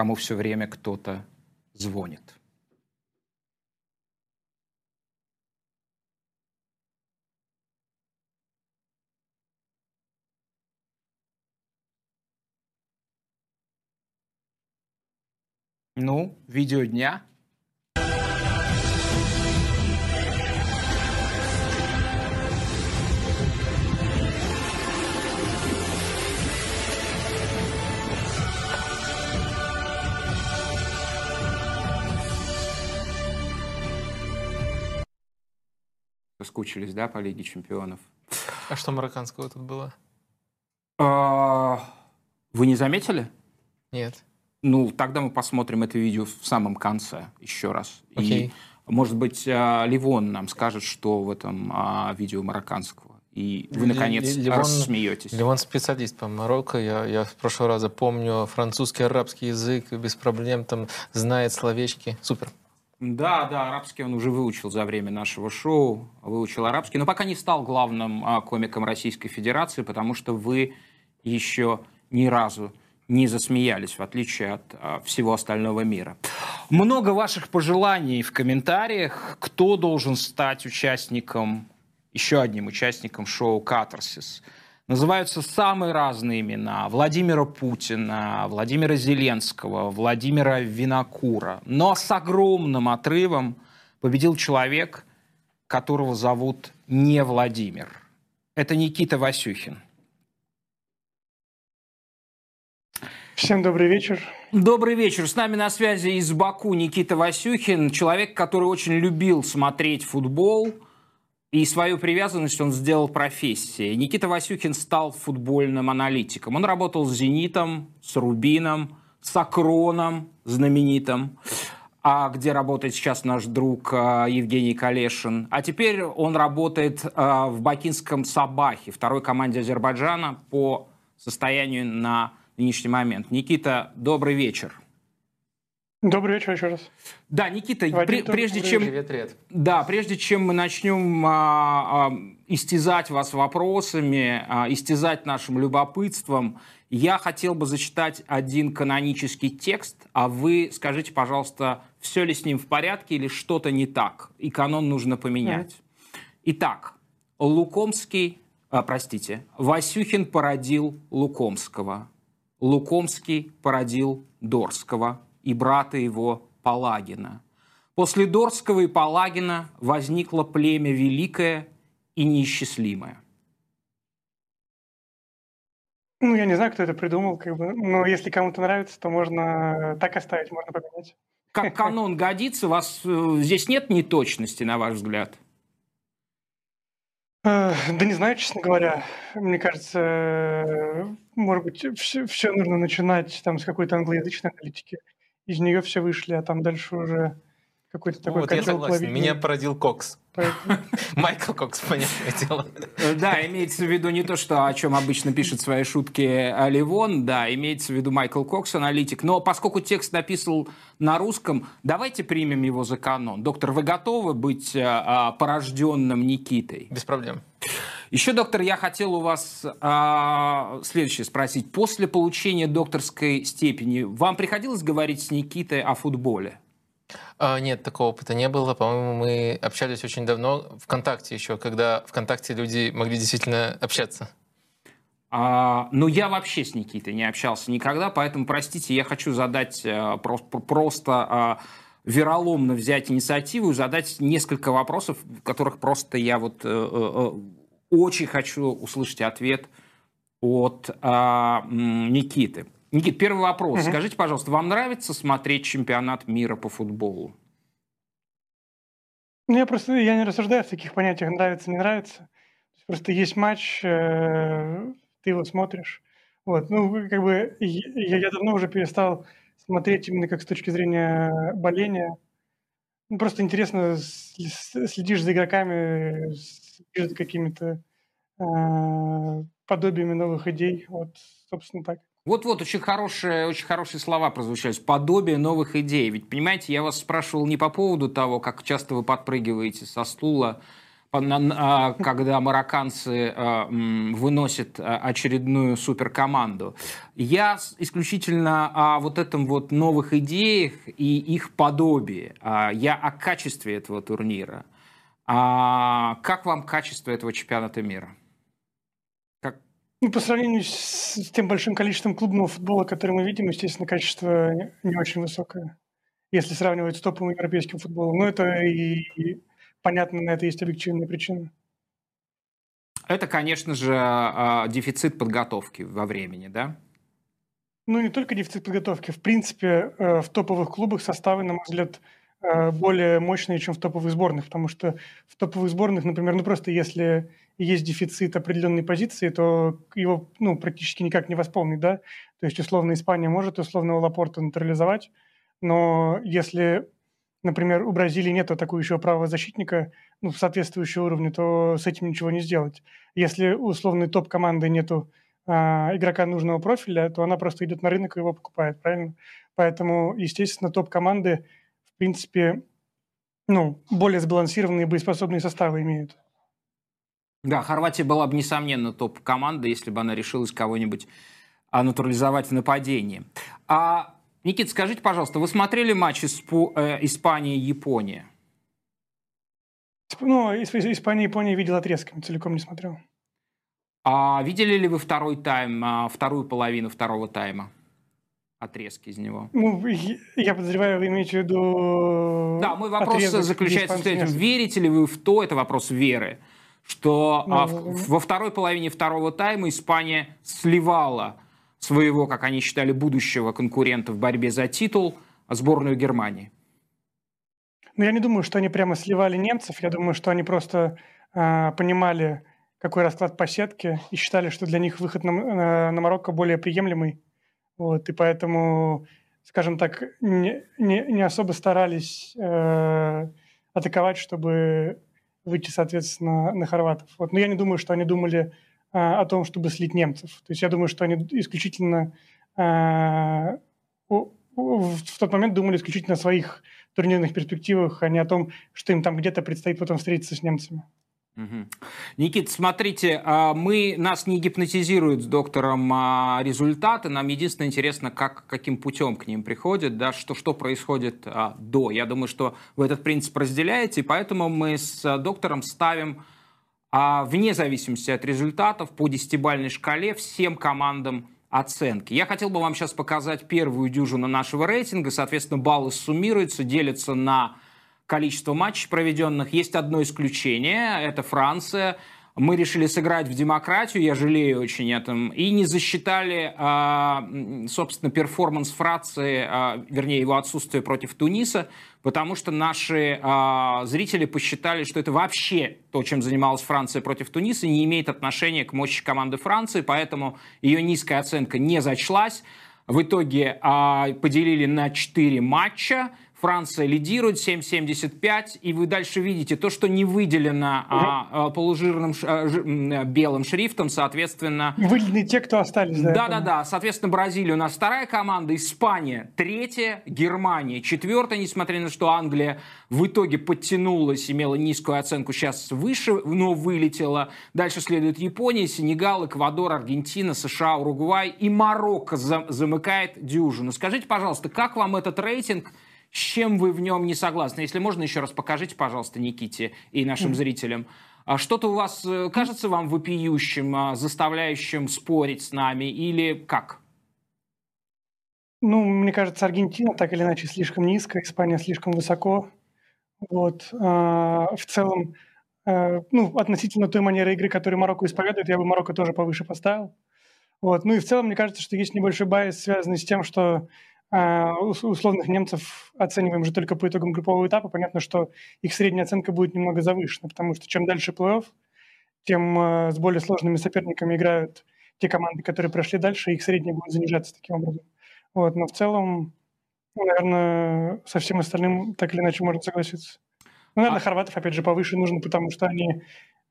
кому все время кто-то звонит. Ну, видео дня – соскучились, да, по Лиге Чемпионов. А что марокканского тут было? А, вы не заметили? Нет. Ну, тогда мы посмотрим это видео в самом конце еще раз. Окей. И, может быть, а, Ливон нам скажет, что в этом а, видео марокканского. И вы, наконец, Ливон- рассмеетесь. Ливон специалист по Марокко. Я, я в прошлый раз помню французский, арабский язык без проблем, там знает словечки. Супер. Да, да, арабский он уже выучил за время нашего шоу, выучил арабский, но пока не стал главным а, комиком Российской Федерации, потому что вы еще ни разу не засмеялись, в отличие от а, всего остального мира. Много ваших пожеланий в комментариях. Кто должен стать участником, еще одним участником шоу «Катарсис»? Называются самые разные имена. Владимира Путина, Владимира Зеленского, Владимира Винокура. Но с огромным отрывом победил человек, которого зовут не Владимир. Это Никита Васюхин. Всем добрый вечер. Добрый вечер. С нами на связи из Баку Никита Васюхин, человек, который очень любил смотреть футбол, и свою привязанность он сделал профессией. Никита Васюхин стал футбольным аналитиком. Он работал с «Зенитом», с «Рубином», с «Акроном» знаменитым, а где работает сейчас наш друг а, Евгений Калешин. А теперь он работает а, в бакинском «Сабахе», второй команде Азербайджана по состоянию на нынешний момент. Никита, добрый вечер. Добрый вечер еще раз. Да, Никита, Вадим, тоже прежде чем... Привет, привет. Да, прежде чем мы начнем а, а, истязать вас вопросами, а, истязать нашим любопытством, я хотел бы зачитать один канонический текст, а вы скажите, пожалуйста, все ли с ним в порядке или что-то не так, и канон нужно поменять. Итак, Лукомский, а, простите, Васюхин породил Лукомского, Лукомский породил Дорского и брата его Палагина. После Дорского и Палагина возникло племя великое и неисчислимое. Ну, я не знаю, кто это придумал, как бы, но если кому-то нравится, то можно так оставить, можно поменять. Как канон годится, у вас э, здесь нет неточности, на ваш взгляд? Э, Да не знаю, честно говоря. Мне кажется, э, может быть, все, нужно начинать там с какой-то англоязычной аналитики. Из нее все вышли, а там дальше уже какой-то такой вот я согласен. плавильни. Меня породил Кокс. Майкл Кокс, понятное дело. Э, Да, имеется в виду не то, что, о чем обычно пишет свои шутки Ливон, да, имеется в виду Майкл Кокс, аналитик. Но поскольку текст написан на русском, давайте примем его за канон. Доктор, вы готовы быть э, а, порожденным Никитой? Без проблем. Еще, доктор, я хотел у вас а, следующее спросить. После получения докторской степени вам приходилось говорить с Никитой о футболе? А, нет, такого опыта не было. По-моему, мы общались очень давно ВКонтакте еще, когда ВКонтакте люди могли действительно общаться. А, но я вообще с Никитой не общался никогда, поэтому, простите, я хочу задать а, просто, просто а, вероломно взять инициативу и задать несколько вопросов, в которых просто я вот э, очень хочу услышать ответ от а, Никиты. Никит, первый вопрос. Мгм. Скажите, пожалуйста, вам нравится смотреть чемпионат мира по футболу? Ну, я просто я не рассуждаю в таких понятиях, нравится, не нравится. Просто есть матч, э, ты его смотришь. Вот, ну, как бы я, я давно уже перестал смотреть именно как с точки зрения боления. Ну, просто интересно, следишь за игроками, за какими-то э, подобиями новых идей. Вот, собственно, так. Вот-вот, очень хорошие, очень хорошие слова прозвучали. Подобие новых идей. Ведь, понимаете, я вас спрашивал не по поводу того, как часто вы подпрыгиваете со стула, а, когда марокканцы а, выносят очередную суперкоманду. Я исключительно о вот этом вот новых идеях и их подобии. Я о качестве этого турнира. Как вам качество этого чемпионата мира? Ну, по сравнению с тем большим количеством клубного футбола, который мы видим, естественно, качество не очень высокое, если сравнивать с топовым европейским футболом. Но это и понятно, на это есть объективные причины. Это, конечно же, а, дефицит подготовки во времени, да? Ну, не только дефицит подготовки. В принципе, э, в топовых клубах составы, на мой взгляд, более мощные, чем в топовых сборных, потому что в топовых сборных, например, ну просто если есть дефицит определенной позиции, то его ну, практически никак не восполнить, да? То есть, условно, Испания может условно Лапорта нейтрализовать, но если например, у Бразилии нет атакующего правого защитника ну, соответствующего уровня, то с этим ничего не сделать. Если условной топ-команды нету а, игрока нужного профиля, то она просто идет на рынок и его покупает, правильно? Поэтому, естественно, топ-команды, принципе, ну, более сбалансированные боеспособные составы имеют. Да, Хорватия была бы, несомненно, топ-команда, если бы она решилась кого-нибудь а, натурализовать в нападении. А Никит, скажите, пожалуйста, вы смотрели матч Испу, э, Испания-Япония? Ну, Испания-Япония видел отрезками, целиком не смотрел. А видели ли вы второй тайм, а, вторую половину второго тайма? Отрезки из него. Ну, я подозреваю, вы имеете в виду... Да, мой вопрос заключается в этом. Верите ли вы в то, это вопрос веры, что ну, а, в, во второй половине второго тайма Испания сливала своего, как они считали, будущего конкурента в борьбе за титул, сборную Германии? Ну, я не думаю, что они прямо сливали немцев. Я думаю, что они просто э, понимали, какой расклад по сетке, и считали, что для них выход на, на, на Марокко более приемлемый. Вот, и поэтому, скажем так, не, не, не особо старались э, атаковать, чтобы выйти, соответственно, на хорватов. Вот. Но я не думаю, что они думали о том, чтобы слить немцев. То есть я думаю, что они исключительно э, в тот момент думали исключительно о своих турнирных перспективах, а не о том, что им там где-то предстоит потом встретиться с немцами. Никит, смотрите, а, мы, нас не гипнотизируют с доктором а, результаты, нам единственное интересно, как, каким путем к ним приходят, да, что, что происходит а, до. Я думаю, что вы этот принцип разделяете, и поэтому мы с доктором ставим вне зависимости от результатов по десятибальной шкале всем командам оценки. Я хотел бы вам сейчас показать первую дюжину нашего рейтинга. Соответственно, баллы суммируются, делятся на количество матчей проведенных. Есть одно исключение, это Франция мы решили сыграть в демократию, я жалею очень этом, и не засчитали, а, собственно, перформанс Франции, а, вернее, его отсутствие против Туниса, потому что наши а, зрители посчитали, что это вообще то, чем занималась Франция против Туниса, не имеет отношения к мощи команды Франции, поэтому ее низкая оценка не зачлась. В итоге поделили на 4 матча, Франция лидирует 7,75, и вы дальше видите то, что не выделено а, а, полужирным а, ж, белым шрифтом, соответственно... Выделены те, кто остались. Да-да-да, соответственно, Бразилия у нас вторая команда, Испания третья, Германия четвертая, несмотря на то, что Англия в итоге подтянулась, имела низкую оценку, сейчас выше, но вылетела. Дальше следует Япония, Сенегал, Эквадор, Аргентина, США, Уругвай и Марокко замыкает дюжину. Скажите, пожалуйста, как вам этот рейтинг? С чем вы в нем не согласны. Если можно, еще раз покажите, пожалуйста, Никите и нашим зрителям. А что-то у вас э, кажется вам вопиющим, а, заставляющим спорить с нами или как? Ну, мне кажется, Аргентина так или иначе слишком низко, Испания слишком высоко. Вот. А, в целом, э, ну, относительно той манеры игры, которую Марокко исповедует, я бы Марокко тоже повыше поставил. Вот. Ну и в целом, мне кажется, что есть небольшой байс, связанный с тем, что условных немцев оцениваем же только по итогам группового этапа, понятно, что их средняя оценка будет немного завышена, потому что чем дальше плей-офф, тем а, с более сложными соперниками играют те команды, которые прошли дальше, их средняя будет занижаться таким образом. Вот, но в целом наверное, со всем остальным так или иначе можно согласиться. Ну, наверное, а... хорватов, опять же, повыше нужно, потому что они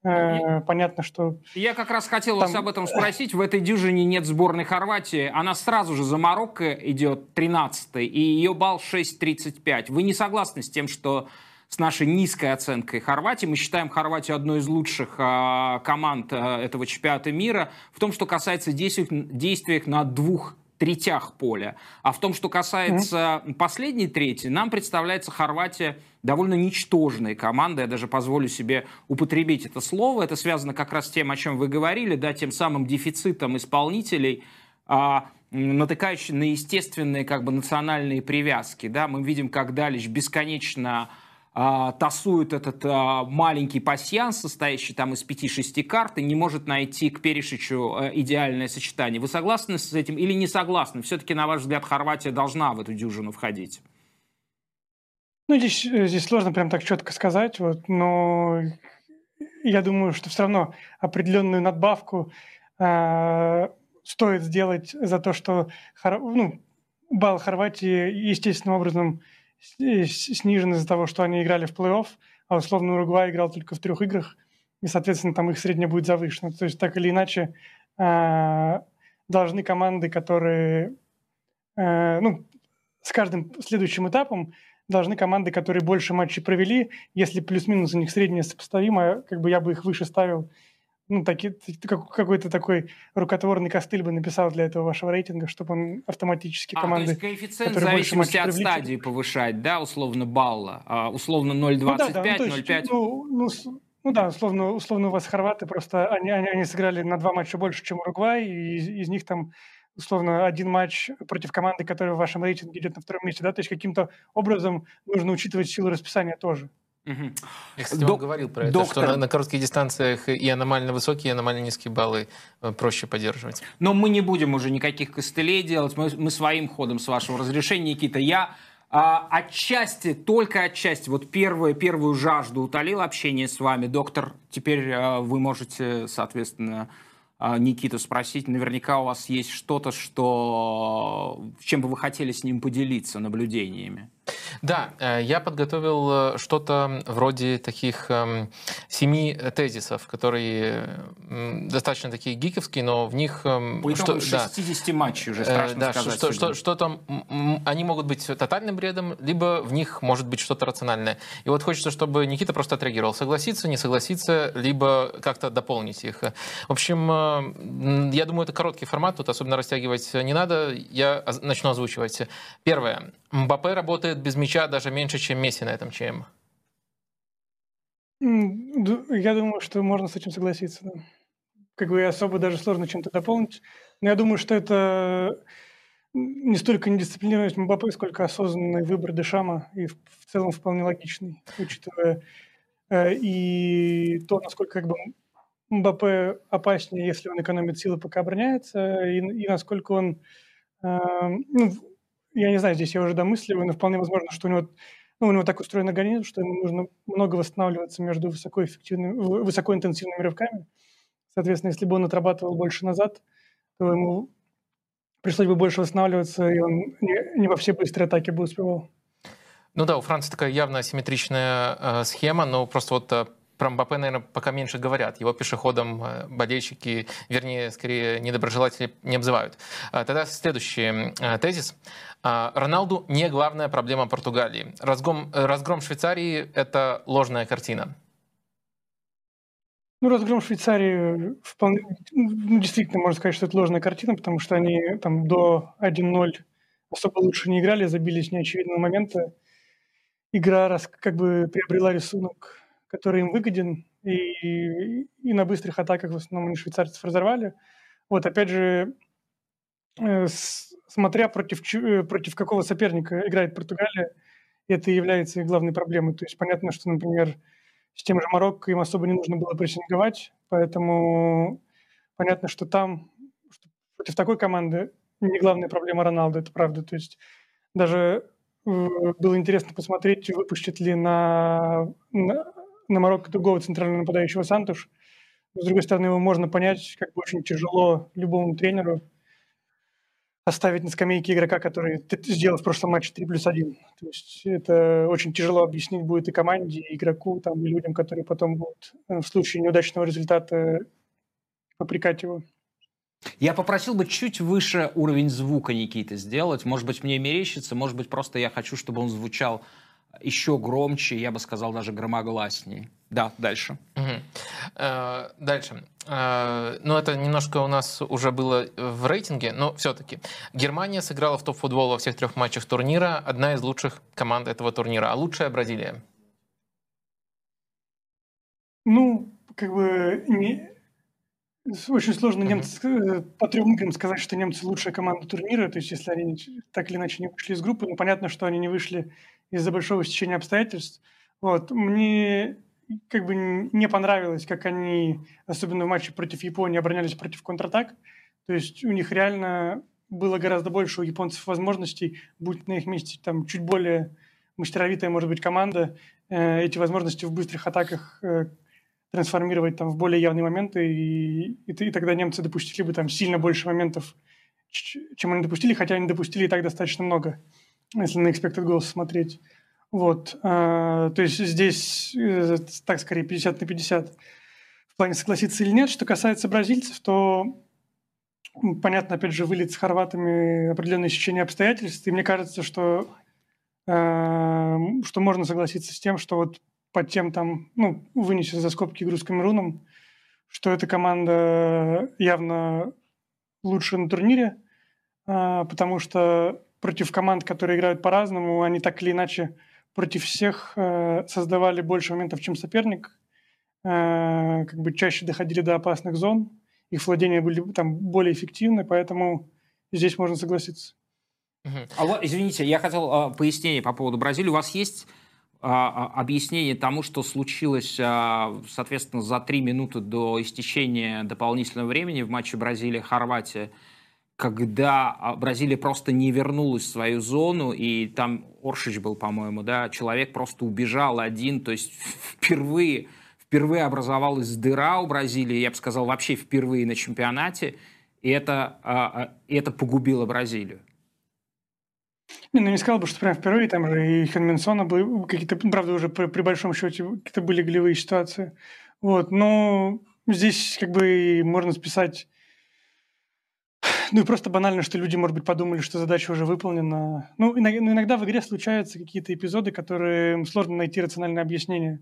Э, понятно, что... Я как раз хотел там... вас об этом спросить. В этой дюжине нет сборной Хорватии. Она сразу же за Марокко идет 13 и ее балл 6.35. Вы не согласны с тем, что с нашей низкой оценкой Хорватии. Мы считаем Хорватию одной из лучших а, команд а, этого чемпионата мира. В том, что касается действий, действий на двух третях поля. А в том, что касается mm-hmm. последней трети, нам представляется Хорватия довольно ничтожной командой. Я даже позволю себе употребить это слово. Это связано как раз с тем, о чем вы говорили, да, тем самым дефицитом исполнителей, а, натыкающий на естественные как бы национальные привязки. Да. Мы видим, как Далич бесконечно а, тасует этот а, маленький пасьян, состоящий там из 5-6 карт, и не может найти к Перешичу а, идеальное сочетание. Вы согласны с этим или не согласны? Все-таки, на ваш взгляд, Хорватия должна в эту дюжину входить? Ну, здесь, здесь сложно прям так четко сказать, вот, но я думаю, что все равно определенную надбавку э, стоит сделать за то, что ну, балл Хорватии естественным образом снижен из-за того, что они играли в плей-офф, а условно Уругвай играл только в трех играх, и, соответственно, там их средняя будет завышена. То есть так или иначе э, должны команды, которые э, ну, с каждым следующим этапом должны команды, которые больше матчей провели, если плюс-минус у них средняя сопоставимая, как бы я бы их выше ставил, ну, таки, какой-то такой рукотворный костыль бы написал для этого вашего рейтинга, чтобы он автоматически команды... А, то есть коэффициент в зависимости от стадии повышать, да, условно балла, а, условно 0,25, ну, да, да, ну, 0,5? Ну, ну, ну да, условно, условно у вас хорваты просто, они, они, они сыграли на два матча больше, чем Уругвай, и из, из них там условно один матч против команды, которая в вашем рейтинге идет на втором месте, да, то есть каким-то образом нужно учитывать силу расписания тоже. Угу. Я, кстати, Док... говорил про это, Доктор... что на, на коротких дистанциях и аномально высокие, и аномально низкие баллы э, проще поддерживать. Но мы не будем уже никаких костылей делать, мы, мы своим ходом, с вашего разрешения, Никита. Я а, отчасти, только отчасти, вот первую, первую жажду утолил общение с вами. Доктор, теперь а, вы можете, соответственно, а, Никиту спросить. Наверняка у вас есть что-то, что... чем бы вы хотели с ним поделиться наблюдениями. Да, э, я подготовил э, что-то вроде таких эм, семи тезисов, которые достаточно такие гиковские, но в них... Эм, По что, 60 да, матчей уже страшно да, сказать. Что, что, что там, они могут быть тотальным бредом, либо в них может быть что-то рациональное. И вот хочется, чтобы Никита просто отреагировал. Согласиться, не согласиться, либо как-то дополнить их. В общем, э, я думаю, это короткий формат, тут особенно растягивать не надо. Я начну озвучивать. Первое. Мбаппе работает без мяча даже меньше, чем Месси на этом ЧМ. Я думаю, что можно с этим согласиться. Да. Как бы особо даже сложно чем-то дополнить. Но я думаю, что это не столько недисциплинированность Мбаппе, сколько осознанный выбор Дешама, и в, целом вполне логичный, учитывая э, и то, насколько как бы Мбаппе опаснее, если он экономит силы, пока обороняется, и, и насколько он э, ну, я не знаю, здесь я уже домысливаю, но вполне возможно, что у него, ну, у него так устроен организм, что ему нужно много восстанавливаться между высокоэффективными, высокоинтенсивными рывками. Соответственно, если бы он отрабатывал больше назад, то ему пришлось бы больше восстанавливаться, и он не, не во все быстрые атаки бы успевал. Ну да, у Франции такая явно асимметричная э, схема, но просто вот э, про Мбаппе, наверное, пока меньше говорят. Его пешеходом э, болельщики, вернее, скорее, недоброжелатели не обзывают. Э, тогда следующий э, тезис. Роналду не главная проблема Португалии. Разгром, разгром Швейцарии – это ложная картина. Ну, разгром Швейцарии вполне, ну, действительно, можно сказать, что это ложная картина, потому что они там до 1-0 особо лучше не играли, забились неочевидные моменты. Игра как бы приобрела рисунок который им выгоден, и, и на быстрых атаках в основном они швейцарцев разорвали. Вот, опять же, э, смотря против, э, против какого соперника играет Португалия, это является их главной проблемой. То есть понятно, что, например, с тем же Марокко им особо не нужно было прессинговать, поэтому понятно, что там что против такой команды не главная проблема Роналду, это правда. То есть даже э, было интересно посмотреть, выпустит ли на, на на Марокко другого центрального нападающего Сантуш. с другой стороны, его можно понять, как бы очень тяжело любому тренеру оставить на скамейке игрока, который сделал в прошлом матче 3 плюс 1. То есть это очень тяжело объяснить будет и команде, и игроку, там, и людям, которые потом будут э, в случае неудачного результата попрекать его. Я попросил бы чуть выше уровень звука Никиты сделать. Может быть, мне мерещится, может быть, просто я хочу, чтобы он звучал еще громче, я бы сказал, даже громогласнее. Да, дальше. Угу. Дальше. Э, ну, это немножко у нас уже было в рейтинге, но все-таки. Германия сыграла в топ-футбол во всех трех матчах турнира. Одна из лучших команд этого турнира. А лучшая Бразилия? Ну, как бы не, очень сложно немцы, по трем играм сказать, что немцы лучшая команда турнира. То есть, если они так или иначе не вышли из группы, ну, понятно, что они не вышли из-за большого стечения обстоятельств. Вот. Мне как бы не понравилось, как они, особенно в матче против Японии, оборонялись против контратак. То есть у них реально было гораздо больше у японцев возможностей, будь на их месте там чуть более мастеровитая, может быть, команда, э, эти возможности в быстрых атаках э, трансформировать там в более явные моменты, и, и, и тогда немцы допустили бы там сильно больше моментов, чем они допустили, хотя они допустили и так достаточно много, если на expected goals смотреть. Вот, э, то есть здесь э, так скорее 50 на 50 в плане согласиться или нет. Что касается бразильцев, то понятно, опять же, вылет с хорватами, определенное сечение обстоятельств, и мне кажется, что, э, что можно согласиться с тем, что вот под тем там, ну, вынеся за скобки игру с Камеруном, что эта команда явно лучше на турнире, а, потому что против команд, которые играют по-разному, они так или иначе против всех э, создавали больше моментов, чем соперник, э, как бы чаще доходили до опасных зон, их владения были там более эффективны, поэтому здесь можно согласиться. А, извините, я хотел а, пояснение по поводу Бразилии. У вас есть а, объяснение тому, что случилось, соответственно, за три минуты до истечения дополнительного времени в матче Бразилия-Хорватия, когда Бразилия просто не вернулась в свою зону, и там Оршич был, по-моему, да, человек просто убежал один, то есть впервые, впервые образовалась дыра у Бразилии, я бы сказал, вообще впервые на чемпионате, и это, и это погубило Бразилию. Не, ну не сказал бы, что прям впервые, там же и Хенминсона были какие-то, правда, уже при, при большом счете какие-то были голевые ситуации. Вот, но здесь как бы можно списать ну и просто банально, что люди, может быть, подумали, что задача уже выполнена. Ну, иногда, ну, иногда в игре случаются какие-то эпизоды, которые сложно найти рациональное объяснение.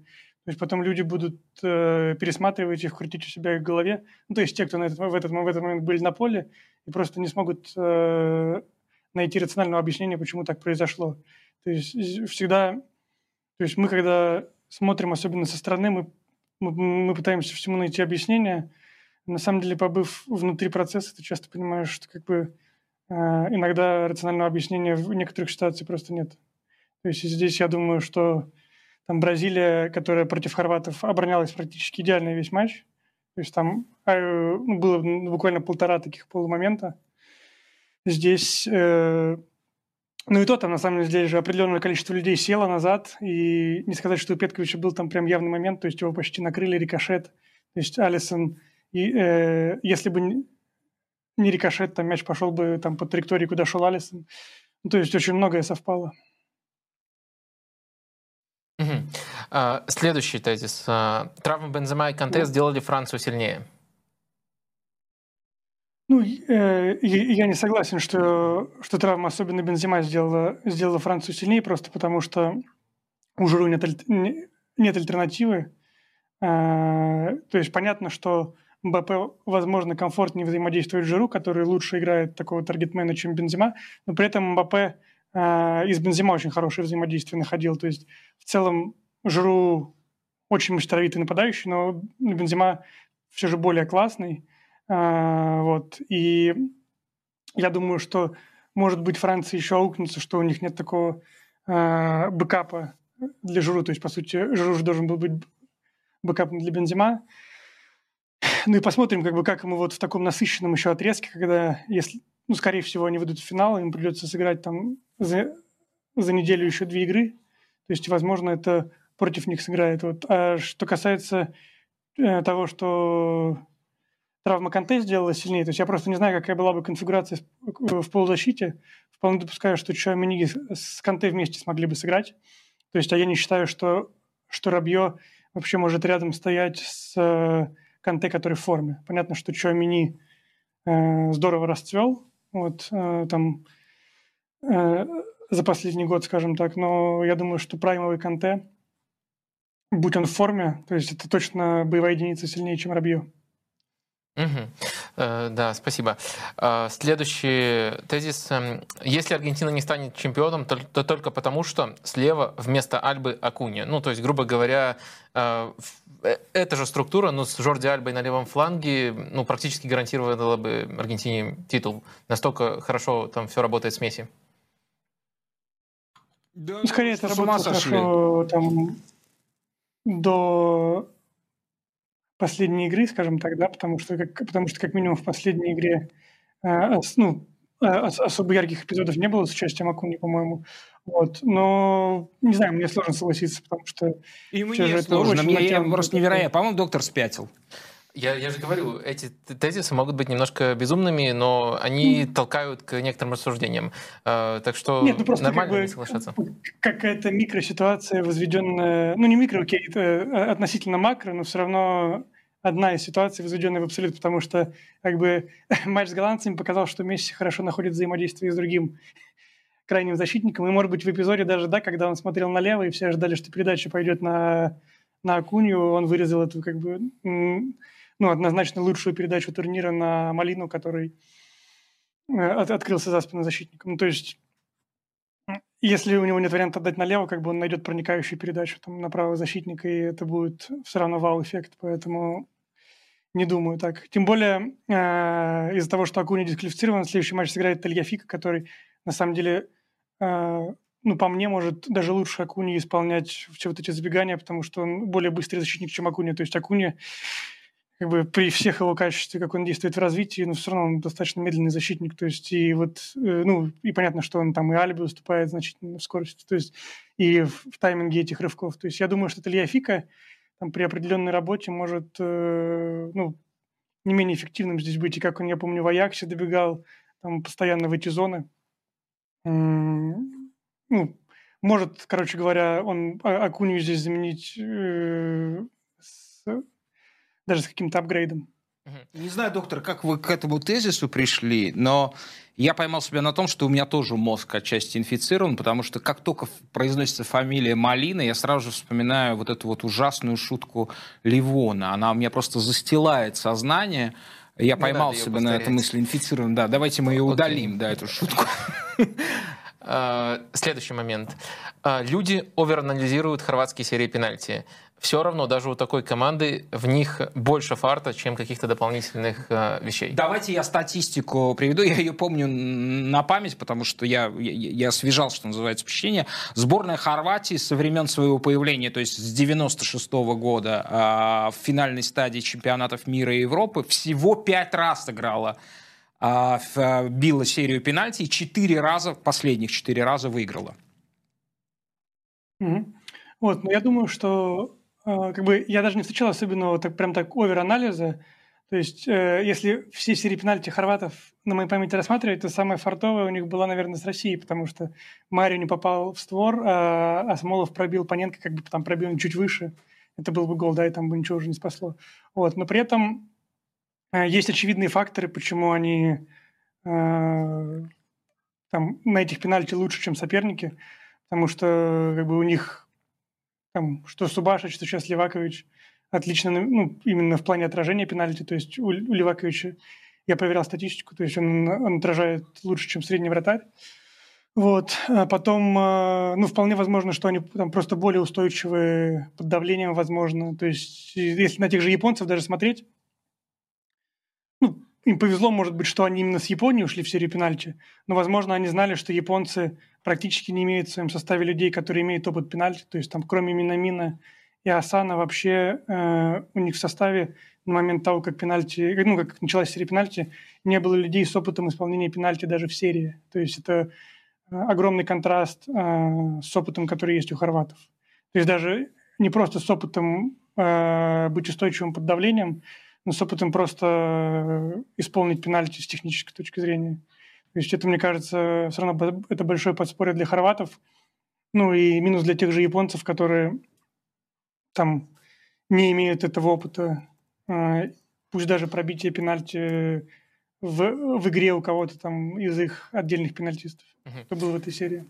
То есть потом люди будут э, пересматривать их, крутить у себя в голове. Ну, то есть те, кто на этот, в, этот, в этот момент были на поле, и просто не смогут э, найти рационального объяснения, почему так произошло. То есть всегда, то есть мы когда смотрим, особенно со стороны, мы, мы, мы пытаемся всему найти объяснение. На самом деле, побыв внутри процесса, ты часто понимаешь, что как бы э, иногда рационального объяснения в некоторых ситуациях просто нет. То есть здесь я думаю, что там Бразилия, которая против хорватов оборонялась практически идеально весь матч, то есть там э, ну, было буквально полтора таких полумомента, Здесь, э, ну и то там, на самом деле, же определенное количество людей село назад, и не сказать, что у Петковича был там прям явный момент, то есть его почти накрыли рикошет, то есть Алисон, и, э, если бы не рикошет, там мяч пошел бы там по траектории, куда шел Алисон. Ну, то есть очень многое совпало. Угу. А, следующий тезис. А, травмы Бензема и Канте сделали Францию сильнее. Ну, э, я не согласен, что, что травма, особенно Бензима, сделала, сделала Францию сильнее, просто потому что у Жиру нет, нет альтернативы. Э, то есть понятно, что МБП, возможно, комфортнее взаимодействует с Жиру, который лучше играет такого таргетмена, чем Бензима, но при этом МБП э, из Бензима очень хорошее взаимодействие находил. То есть в целом Жиру очень мастеровитый нападающий, но Бензима все же более классный. А, вот. И я думаю, что, может быть, Франция еще аукнется, что у них нет такого э, бэкапа для Журу. То есть, по сути, Журу же должен был быть бэкапом для Бензима. Ну и посмотрим, как бы, как ему вот в таком насыщенном еще отрезке, когда, если, ну, скорее всего, они выйдут в финал, им придется сыграть там за, за неделю еще две игры. То есть, возможно, это против них сыграет. Вот. А что касается э, того, что травма Канте сделала сильнее. То есть я просто не знаю, какая была бы конфигурация в полузащите. Вполне допускаю, что Чуамини с Канте вместе смогли бы сыграть. То есть, а я не считаю, что, что Рабье вообще может рядом стоять с э, Канте, который в форме. Понятно, что Чуамини э, здорово расцвел, вот, э, там, э, за последний год, скажем так, но я думаю, что праймовый Канте, будь он в форме, то есть это точно боевая единица сильнее, чем Рабье. Угу. Да, спасибо. Э, следующий тезис. Эм, если Аргентина не станет чемпионом, то, то только потому, что слева вместо Альбы Акуни. Ну, то есть, грубо говоря, э, эта же структура, но с Жорди Альбой на левом фланге, ну, практически гарантировала бы Аргентине титул. Настолько хорошо там все работает с Месси. Да, Скорее, это работало хорошо там, до последней игры, скажем так, да, потому что, как, потому что как минимум в последней игре э, ну, э, особо ярких эпизодов не было с участием Акуни, по-моему. Вот. Но, не знаю, мне сложно согласиться, потому что... И мне сложно, мне я просто невероятно. По-моему, доктор спятил. Я, я же говорю, эти тезисы могут быть немножко безумными, но они mm. толкают к некоторым рассуждениям. Э, так что Нет, ну просто нормально как бы, соглашаться. Какая-то микроситуация, возведенная, ну не микро, окей, это э, относительно макро, но все равно одна из ситуаций, возведенная в абсолют, потому что как бы матч с голландцами показал, что Месси хорошо находит взаимодействие с другим крайним защитником. И, может быть, в эпизоде даже, да, когда он смотрел налево, и все ожидали, что передача пойдет на, на Акунью, он вырезал эту как бы ну, однозначно лучшую передачу турнира на Малину, который э, от, открылся за спину защитника. Ну, то есть, если у него нет варианта отдать налево, как бы он найдет проникающую передачу там, на правого защитника, и это будет все равно вау-эффект. Поэтому не думаю так. Тем более, э, из-за того, что Акуни дисквалифицирован, следующий матч сыграет Тальяфика, который, на самом деле, э, ну, по мне, может даже лучше Акуни исполнять все вот эти забегания, потому что он более быстрый защитник, чем Акуни. То есть Акуни как бы при всех его качестве, как он действует в развитии, но все равно он достаточно медленный защитник. То есть и вот, э, ну, и понятно, что он там и Альби уступает значительно в скорости, то есть и в, в тайминге этих рывков. То есть я думаю, что Илья Фика там при определенной работе может, э, ну, не менее эффективным здесь быть. И как он, я помню, в Аяксе добегал там постоянно в эти зоны. Ну, может, короче говоря, он а, Акунью здесь заменить э, с, даже с каким-то апгрейдом. Не знаю, доктор, как вы к этому тезису пришли, но я поймал себя на том, что у меня тоже мозг отчасти инфицирован, потому что как только произносится фамилия Малина, я сразу же вспоминаю вот эту вот ужасную шутку Ливона. Она у меня просто застилает сознание. Я Не поймал себя на эту мысль инфицирован. Да, давайте мы ее удалим, да, эту шутку. А, следующий момент. А, люди оверанализируют хорватские серии пенальти все равно даже у такой команды в них больше фарта, чем каких-то дополнительных э, вещей. Давайте я статистику приведу. Я ее помню на память, потому что я, я, я освежал, что называется, впечатление. Сборная Хорватии со времен своего появления, то есть с 96 -го года э, в финальной стадии чемпионатов мира и Европы всего пять раз играла э, била серию пенальти и четыре раза, последних четыре раза выиграла. Mm-hmm. Вот, но я думаю, что а, как бы я даже не встречал особенного так, прям так овер-анализа. То есть, э, если все серии пенальти хорватов на моей памяти рассматривать, то самая фартовая у них была, наверное, с Россией, потому что Марио не попал в створ, а, а Смолов пробил Паненко, как бы там пробил чуть выше. Это был бы гол, да, и там бы ничего уже не спасло. Вот. Но при этом э, есть очевидные факторы, почему они э, там, на этих пенальти лучше, чем соперники, потому что как бы у них там, что Субашич, что сейчас Левакович отлично, ну, именно в плане отражения пенальти, то есть у, у Леваковича я проверял статистику, то есть он, он отражает лучше, чем средний вратарь. Вот. А потом, а, ну, вполне возможно, что они там просто более устойчивые под давлением, возможно. То есть, если на тех же японцев даже смотреть, ну, им повезло, может быть, что они именно с Японией ушли в серию пенальти, но, возможно, они знали, что японцы практически не имеют в своем составе людей, которые имеют опыт пенальти, то есть там кроме Минамина и Асана вообще э, у них в составе на момент того, как пенальти, ну, как началась серия пенальти, не было людей с опытом исполнения пенальти даже в серии. То есть это э, огромный контраст э, с опытом, который есть у хорватов. То есть даже не просто с опытом э, быть устойчивым под давлением, но с опытом просто исполнить пенальти с технической точки зрения. То есть это, мне кажется, все равно это большое подспорье для хорватов. Ну и минус для тех же японцев, которые там не имеют этого опыта. А, пусть даже пробитие пенальти в, в игре у кого-то там из их отдельных пенальтистов, кто был в этой серии.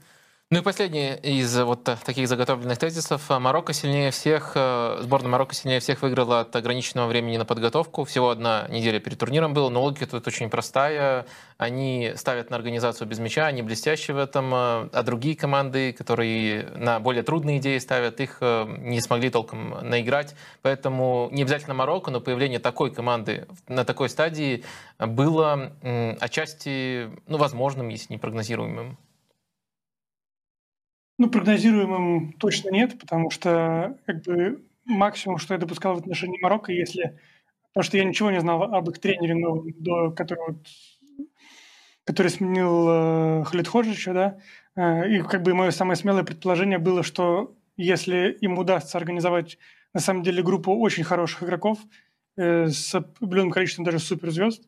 Ну и последний из вот таких заготовленных тезисов. Марокко сильнее всех, э, сборная Марокко сильнее всех выиграла от ограниченного времени на подготовку. Всего одна неделя перед турниром была, но логика тут очень простая. Они ставят на организацию без мяча, они блестящие в этом, э, а другие команды, которые на более трудные идеи ставят, их э, не смогли толком наиграть. Поэтому не обязательно Марокко, но появление такой команды на такой стадии было отчасти ну, возможным, если не прогнозируемым. Ну, прогнозируемым точно нет, потому что как бы максимум, что я допускал в отношении Марокко, если... Потому что я ничего не знал об их тренере новом, до, который, вот, который сменил э, Халид Ходжича, да, э, и как бы мое самое смелое предположение было, что если им удастся организовать на самом деле группу очень хороших игроков э, с определенным количеством даже суперзвезд,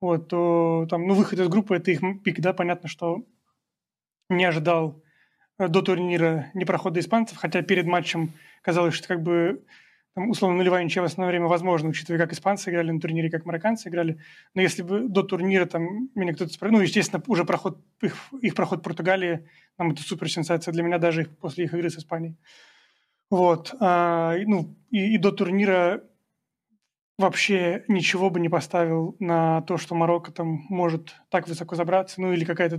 вот, то там, ну, выход из группы – это их пик, да, понятно, что не ожидал до турнира непрохода испанцев, хотя перед матчем казалось, что как бы там, условно нулевая ничья в основное время возможно, учитывая, как испанцы играли на турнире, как марокканцы играли. Но если бы до турнира там меня кто-то спросил, ну, естественно, уже проход, их, их проход Португалии, там это супер сенсация для меня даже после их игры с Испанией. Вот. А, ну, и, и до турнира вообще ничего бы не поставил на то, что Марокко там может так высоко забраться, ну или какая-то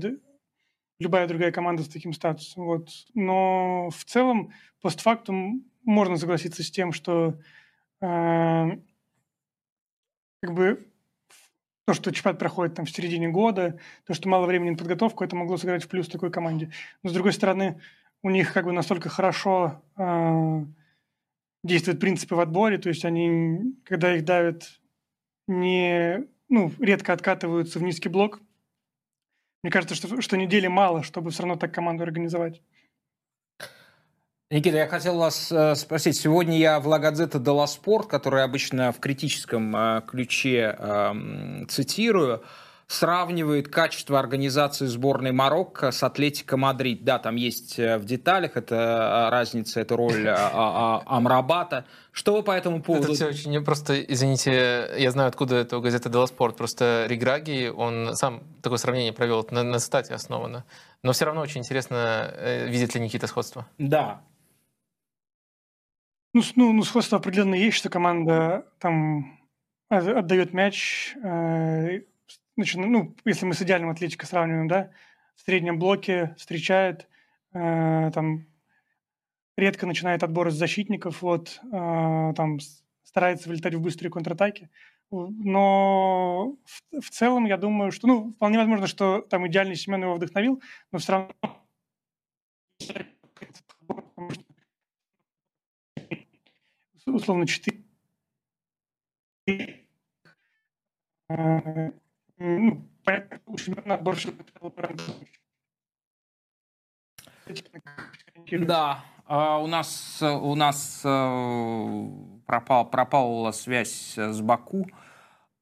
любая другая команда с таким статусом. Вот. Но в целом, постфактум можно согласиться с тем, что э, как бы то, что чемпионат проходит там в середине года, то, что мало времени на подготовку, это могло сыграть в плюс такой команде. Но с другой стороны, у них как бы настолько хорошо э, действуют принципы в отборе, то есть они, когда их давят, не, ну, редко откатываются в низкий блок, мне кажется, что, что недели мало, чтобы все равно так команду организовать. Никита, я хотел вас э, спросить. Сегодня я в La Gazzetta dello Sport, который обычно в критическом э, ключе э, цитирую, сравнивает качество организации сборной Марокко с Атлетико Мадрид. Да, там есть э, в деталях это э, разница, это роль а, а, а, Амрабата. Что вы по этому поводу? Это все очень просто, извините, я знаю, откуда это у газеты dello Sport. Просто Реграги, он сам такое сравнение провел, на, на стате основано. Но все равно очень интересно, видит ли Никита сходство. Да. Ну, ну, ну сходство определенно есть, что команда там отдает мяч, начина, ну, если мы с идеальным Атлетико сравниваем, да, в среднем блоке встречает, э, там, редко начинает отбор из защитников, вот, э, там, старается вылетать в быстрые контратаки. Но в, в целом, я думаю, что, ну, вполне возможно, что там идеальный Семен его вдохновил, но все равно условно 4 ну, Да, а у нас, у нас э, пропал, пропала связь с Баку.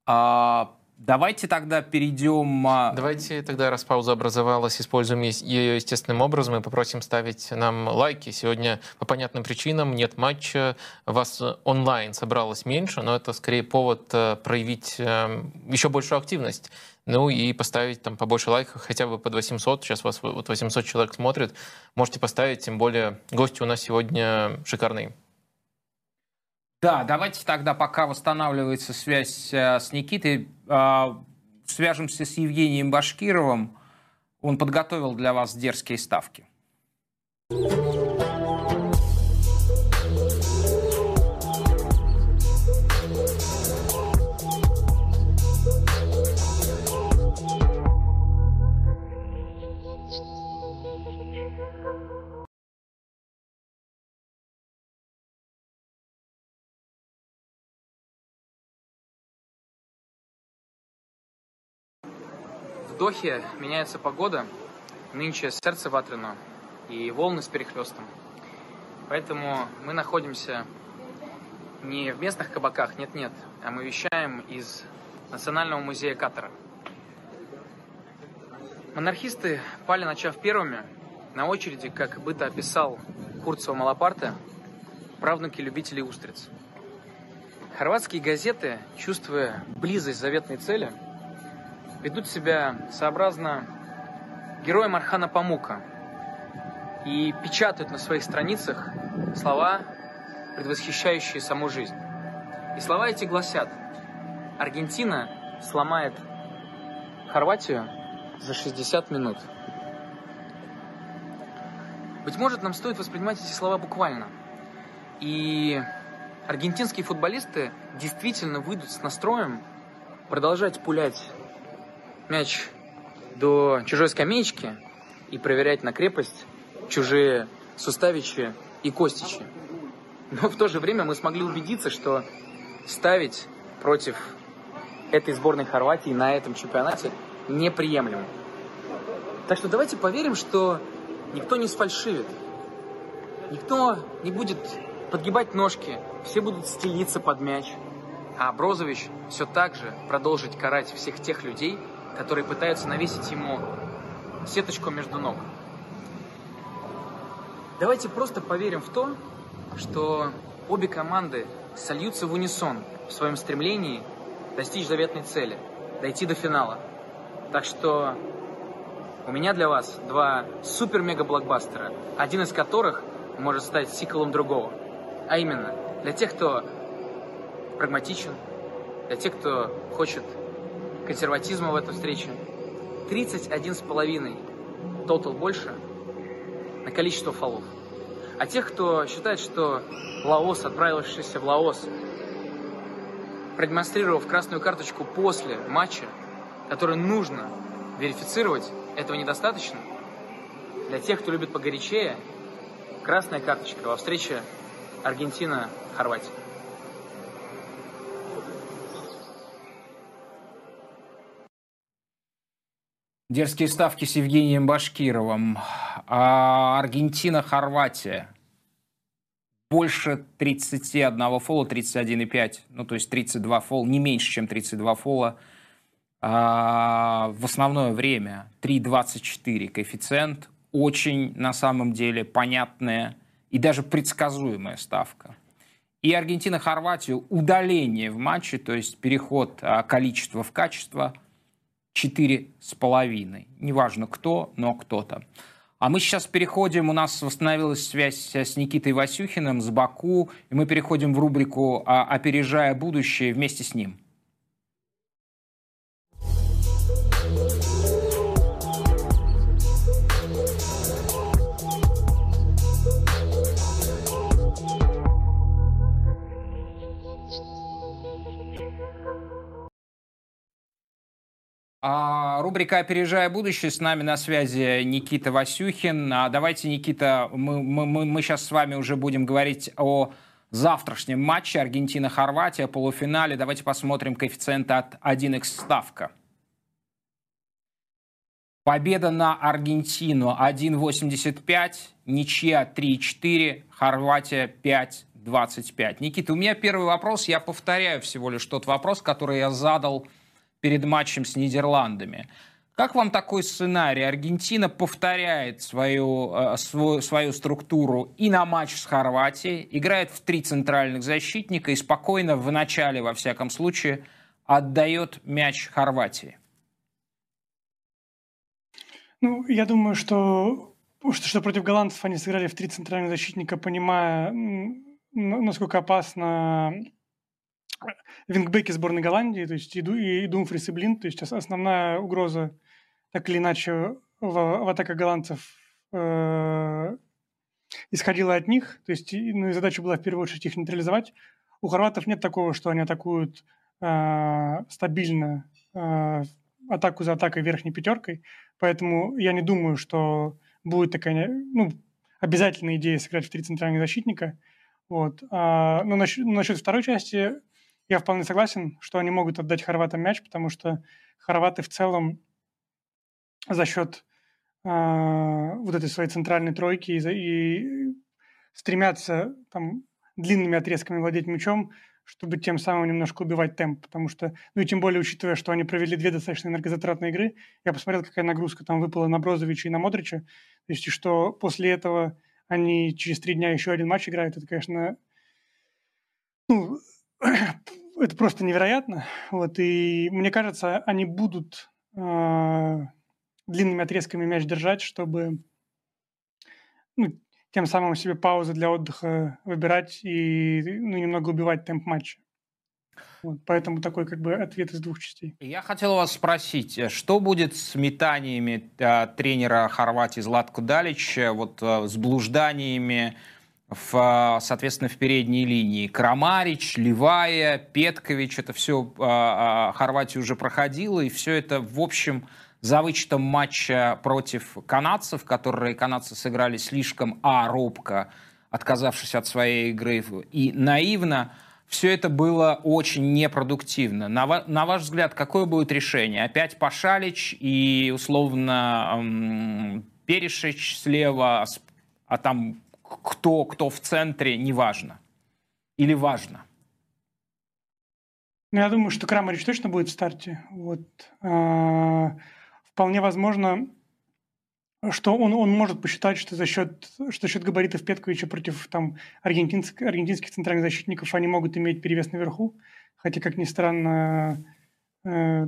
А, Давайте тогда перейдем... А, Давайте тогда, раз пауза образовалась, используем ее естественным образом и попросим ставить нам лайки. Сегодня по понятным причинам нет матча, вас онлайн собралось меньше, но это скорее повод э, проявить э, еще большую активность. Ну и поставить там побольше лайков, хотя бы под 800. Сейчас вас вот 800 человек смотрит. Можете поставить, тем более гости у нас сегодня шикарные. Да, давайте тогда, пока восстанавливается связь э, с Никитой, э, свяжемся с Евгением Башкировым. Он подготовил для вас дерзкие ставки. Дохе меняется погода, нынче сердце ватрено и волны с перехлестом. Поэтому мы находимся не в местных кабаках, нет-нет, а мы вещаем из Национального музея Катара. Монархисты пали, начав первыми, на очереди, как быто описал Курцева Малапарта, правнуки любителей устриц. Хорватские газеты, чувствуя близость заветной цели, ведут себя сообразно героям Архана Памука и печатают на своих страницах слова, предвосхищающие саму жизнь. И слова эти гласят «Аргентина сломает Хорватию за 60 минут». Быть может, нам стоит воспринимать эти слова буквально. И аргентинские футболисты действительно выйдут с настроем продолжать пулять мяч до чужой скамеечки и проверять на крепость чужие суставичи и костичи. Но в то же время мы смогли убедиться, что ставить против этой сборной Хорватии на этом чемпионате неприемлемо. Так что давайте поверим, что никто не сфальшивит, никто не будет подгибать ножки, все будут стелиться под мяч, а Брозович все так же продолжит карать всех тех людей, которые пытаются навесить ему сеточку между ног. Давайте просто поверим в то, что обе команды сольются в унисон в своем стремлении достичь заветной цели, дойти до финала. Так что у меня для вас два супер-мега-блокбастера, один из которых может стать сиквелом другого. А именно, для тех, кто прагматичен, для тех, кто хочет консерватизма в этой встрече, 31,5 тотал больше на количество фолов. А тех, кто считает, что Лаос, отправившийся в Лаос, продемонстрировав красную карточку после матча, который нужно верифицировать, этого недостаточно. Для тех, кто любит погорячее, красная карточка во встрече Аргентина-Хорватия. Дерзкие ставки с Евгением Башкировым. А Аргентина-Хорватия. Больше 31 фола, 31,5. Ну, то есть 32 фола, не меньше, чем 32 фола. А в основное время 3,24 коэффициент. Очень, на самом деле, понятная и даже предсказуемая ставка. И Аргентина-Хорватию удаление в матче, то есть переход а, количества в качество – четыре с половиной. Неважно кто, но кто-то. А мы сейчас переходим, у нас восстановилась связь с Никитой Васюхиным, с Баку, и мы переходим в рубрику а, «Опережая будущее» вместе с ним. Рубрика «Опережая будущее». С нами на связи Никита Васюхин. А, давайте, Никита, мы, мы, мы сейчас с вами уже будем говорить о завтрашнем матче Аргентина-Хорватия, полуфинале. Давайте посмотрим коэффициент от 1х ставка. Победа на Аргентину 1,85, ничья 3,4, Хорватия 5,25. Никита, у меня первый вопрос, я повторяю всего лишь тот вопрос, который я задал перед матчем с Нидерландами. Как вам такой сценарий? Аргентина повторяет свою, э, свою, свою структуру и на матч с Хорватией, играет в три центральных защитника и спокойно в начале, во всяком случае, отдает мяч Хорватии. Ну, я думаю, что, что, что против голландцев они сыграли в три центральных защитника, понимая, насколько опасно вингбеки сборной Голландии, то есть и, Думфрис, и Блин, то есть основная угроза так или иначе в, в атаках голландцев э, исходила от них, то есть ну, и задача была в первую очередь их нейтрализовать. У хорватов нет такого, что они атакуют э, стабильно э, атаку за атакой верхней пятеркой, поэтому я не думаю, что будет такая ну, обязательная идея сыграть в три центральных защитника. Вот. А, но насчет, насчет второй части я вполне согласен, что они могут отдать хорватам мяч, потому что хорваты в целом за счет э, вот этой своей центральной тройки и, и стремятся там длинными отрезками владеть мячом, чтобы тем самым немножко убивать темп, потому что, ну и тем более, учитывая, что они провели две достаточно энергозатратные игры, я посмотрел, какая нагрузка там выпала на Брозовича и на Модрича, то есть что после этого они через три дня еще один матч играют, это, конечно, ну, это просто невероятно. Вот, и мне кажется, они будут э, длинными отрезками мяч держать, чтобы ну, тем самым себе паузы для отдыха выбирать и ну, немного убивать темп матча. Вот, поэтому такой как бы ответ из двух частей. Я хотел вас спросить, э, что будет с метаниями э, тренера Хорватии Златку Далича, вот э, с блужданиями в, соответственно, в передней линии. Крамарич, Ливая, Петкович, это все э, Хорватия уже проходила, и все это, в общем, за вычетом матча против канадцев, которые канадцы сыграли слишком а, робко, отказавшись от своей игры, и наивно, все это было очень непродуктивно. На, на ваш взгляд, какое будет решение? Опять Пашалич и, условно, эм, Перешич слева, а там кто, кто в центре, неважно. Или важно? Ну, я думаю, что Крамарич точно будет в старте. Вот. А, вполне возможно, что он, он может посчитать, что за счет, что за счет габаритов Петковича против там, аргентинских, аргентинских центральных защитников они могут иметь перевес наверху. Хотя, как ни странно, э,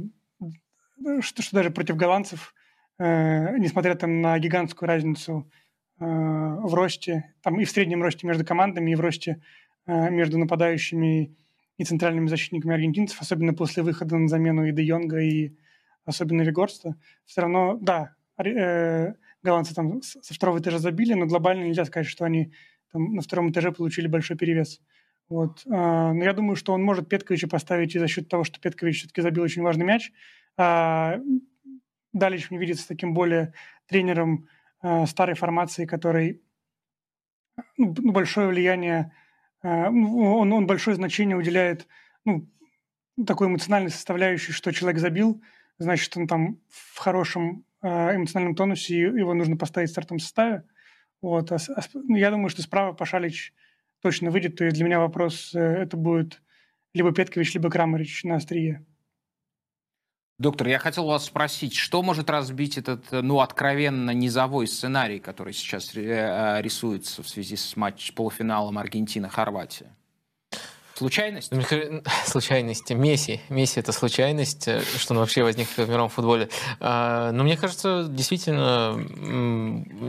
что, что даже против голландцев, э, несмотря там на гигантскую разницу в росте, там и в среднем росте между командами, и в росте э, между нападающими и центральными защитниками аргентинцев, особенно после выхода на замену и Де Йонга, и особенно Вигорста, все равно, да, э, голландцы там со второго этажа забили, но глобально нельзя сказать, что они там на втором этаже получили большой перевес. Вот. Но я думаю, что он может Петковича поставить и за счет того, что Петкович все-таки забил очень важный мяч. А Далич мне видится таким более тренером а, старой формации, который ну, ну большое влияние, а, ну, он, он большое значение уделяет ну, такой эмоциональной составляющей, что человек забил – значит, он там в хорошем э, эмоциональном тонусе, и его нужно поставить в стартовом составе. Вот. А, а, ну, я думаю, что справа Пашалич точно выйдет. То есть для меня вопрос, э, это будет либо Петкович, либо Крамарич на острие. Доктор, я хотел вас спросить, что может разбить этот, ну, откровенно низовой сценарий, который сейчас э, рисуется в связи с матч полуфиналом Аргентина-Хорватия? Случайность? Случайность. Месси. Месси — это случайность, э, что он вообще возник в мировом футболе. А, но мне кажется, действительно,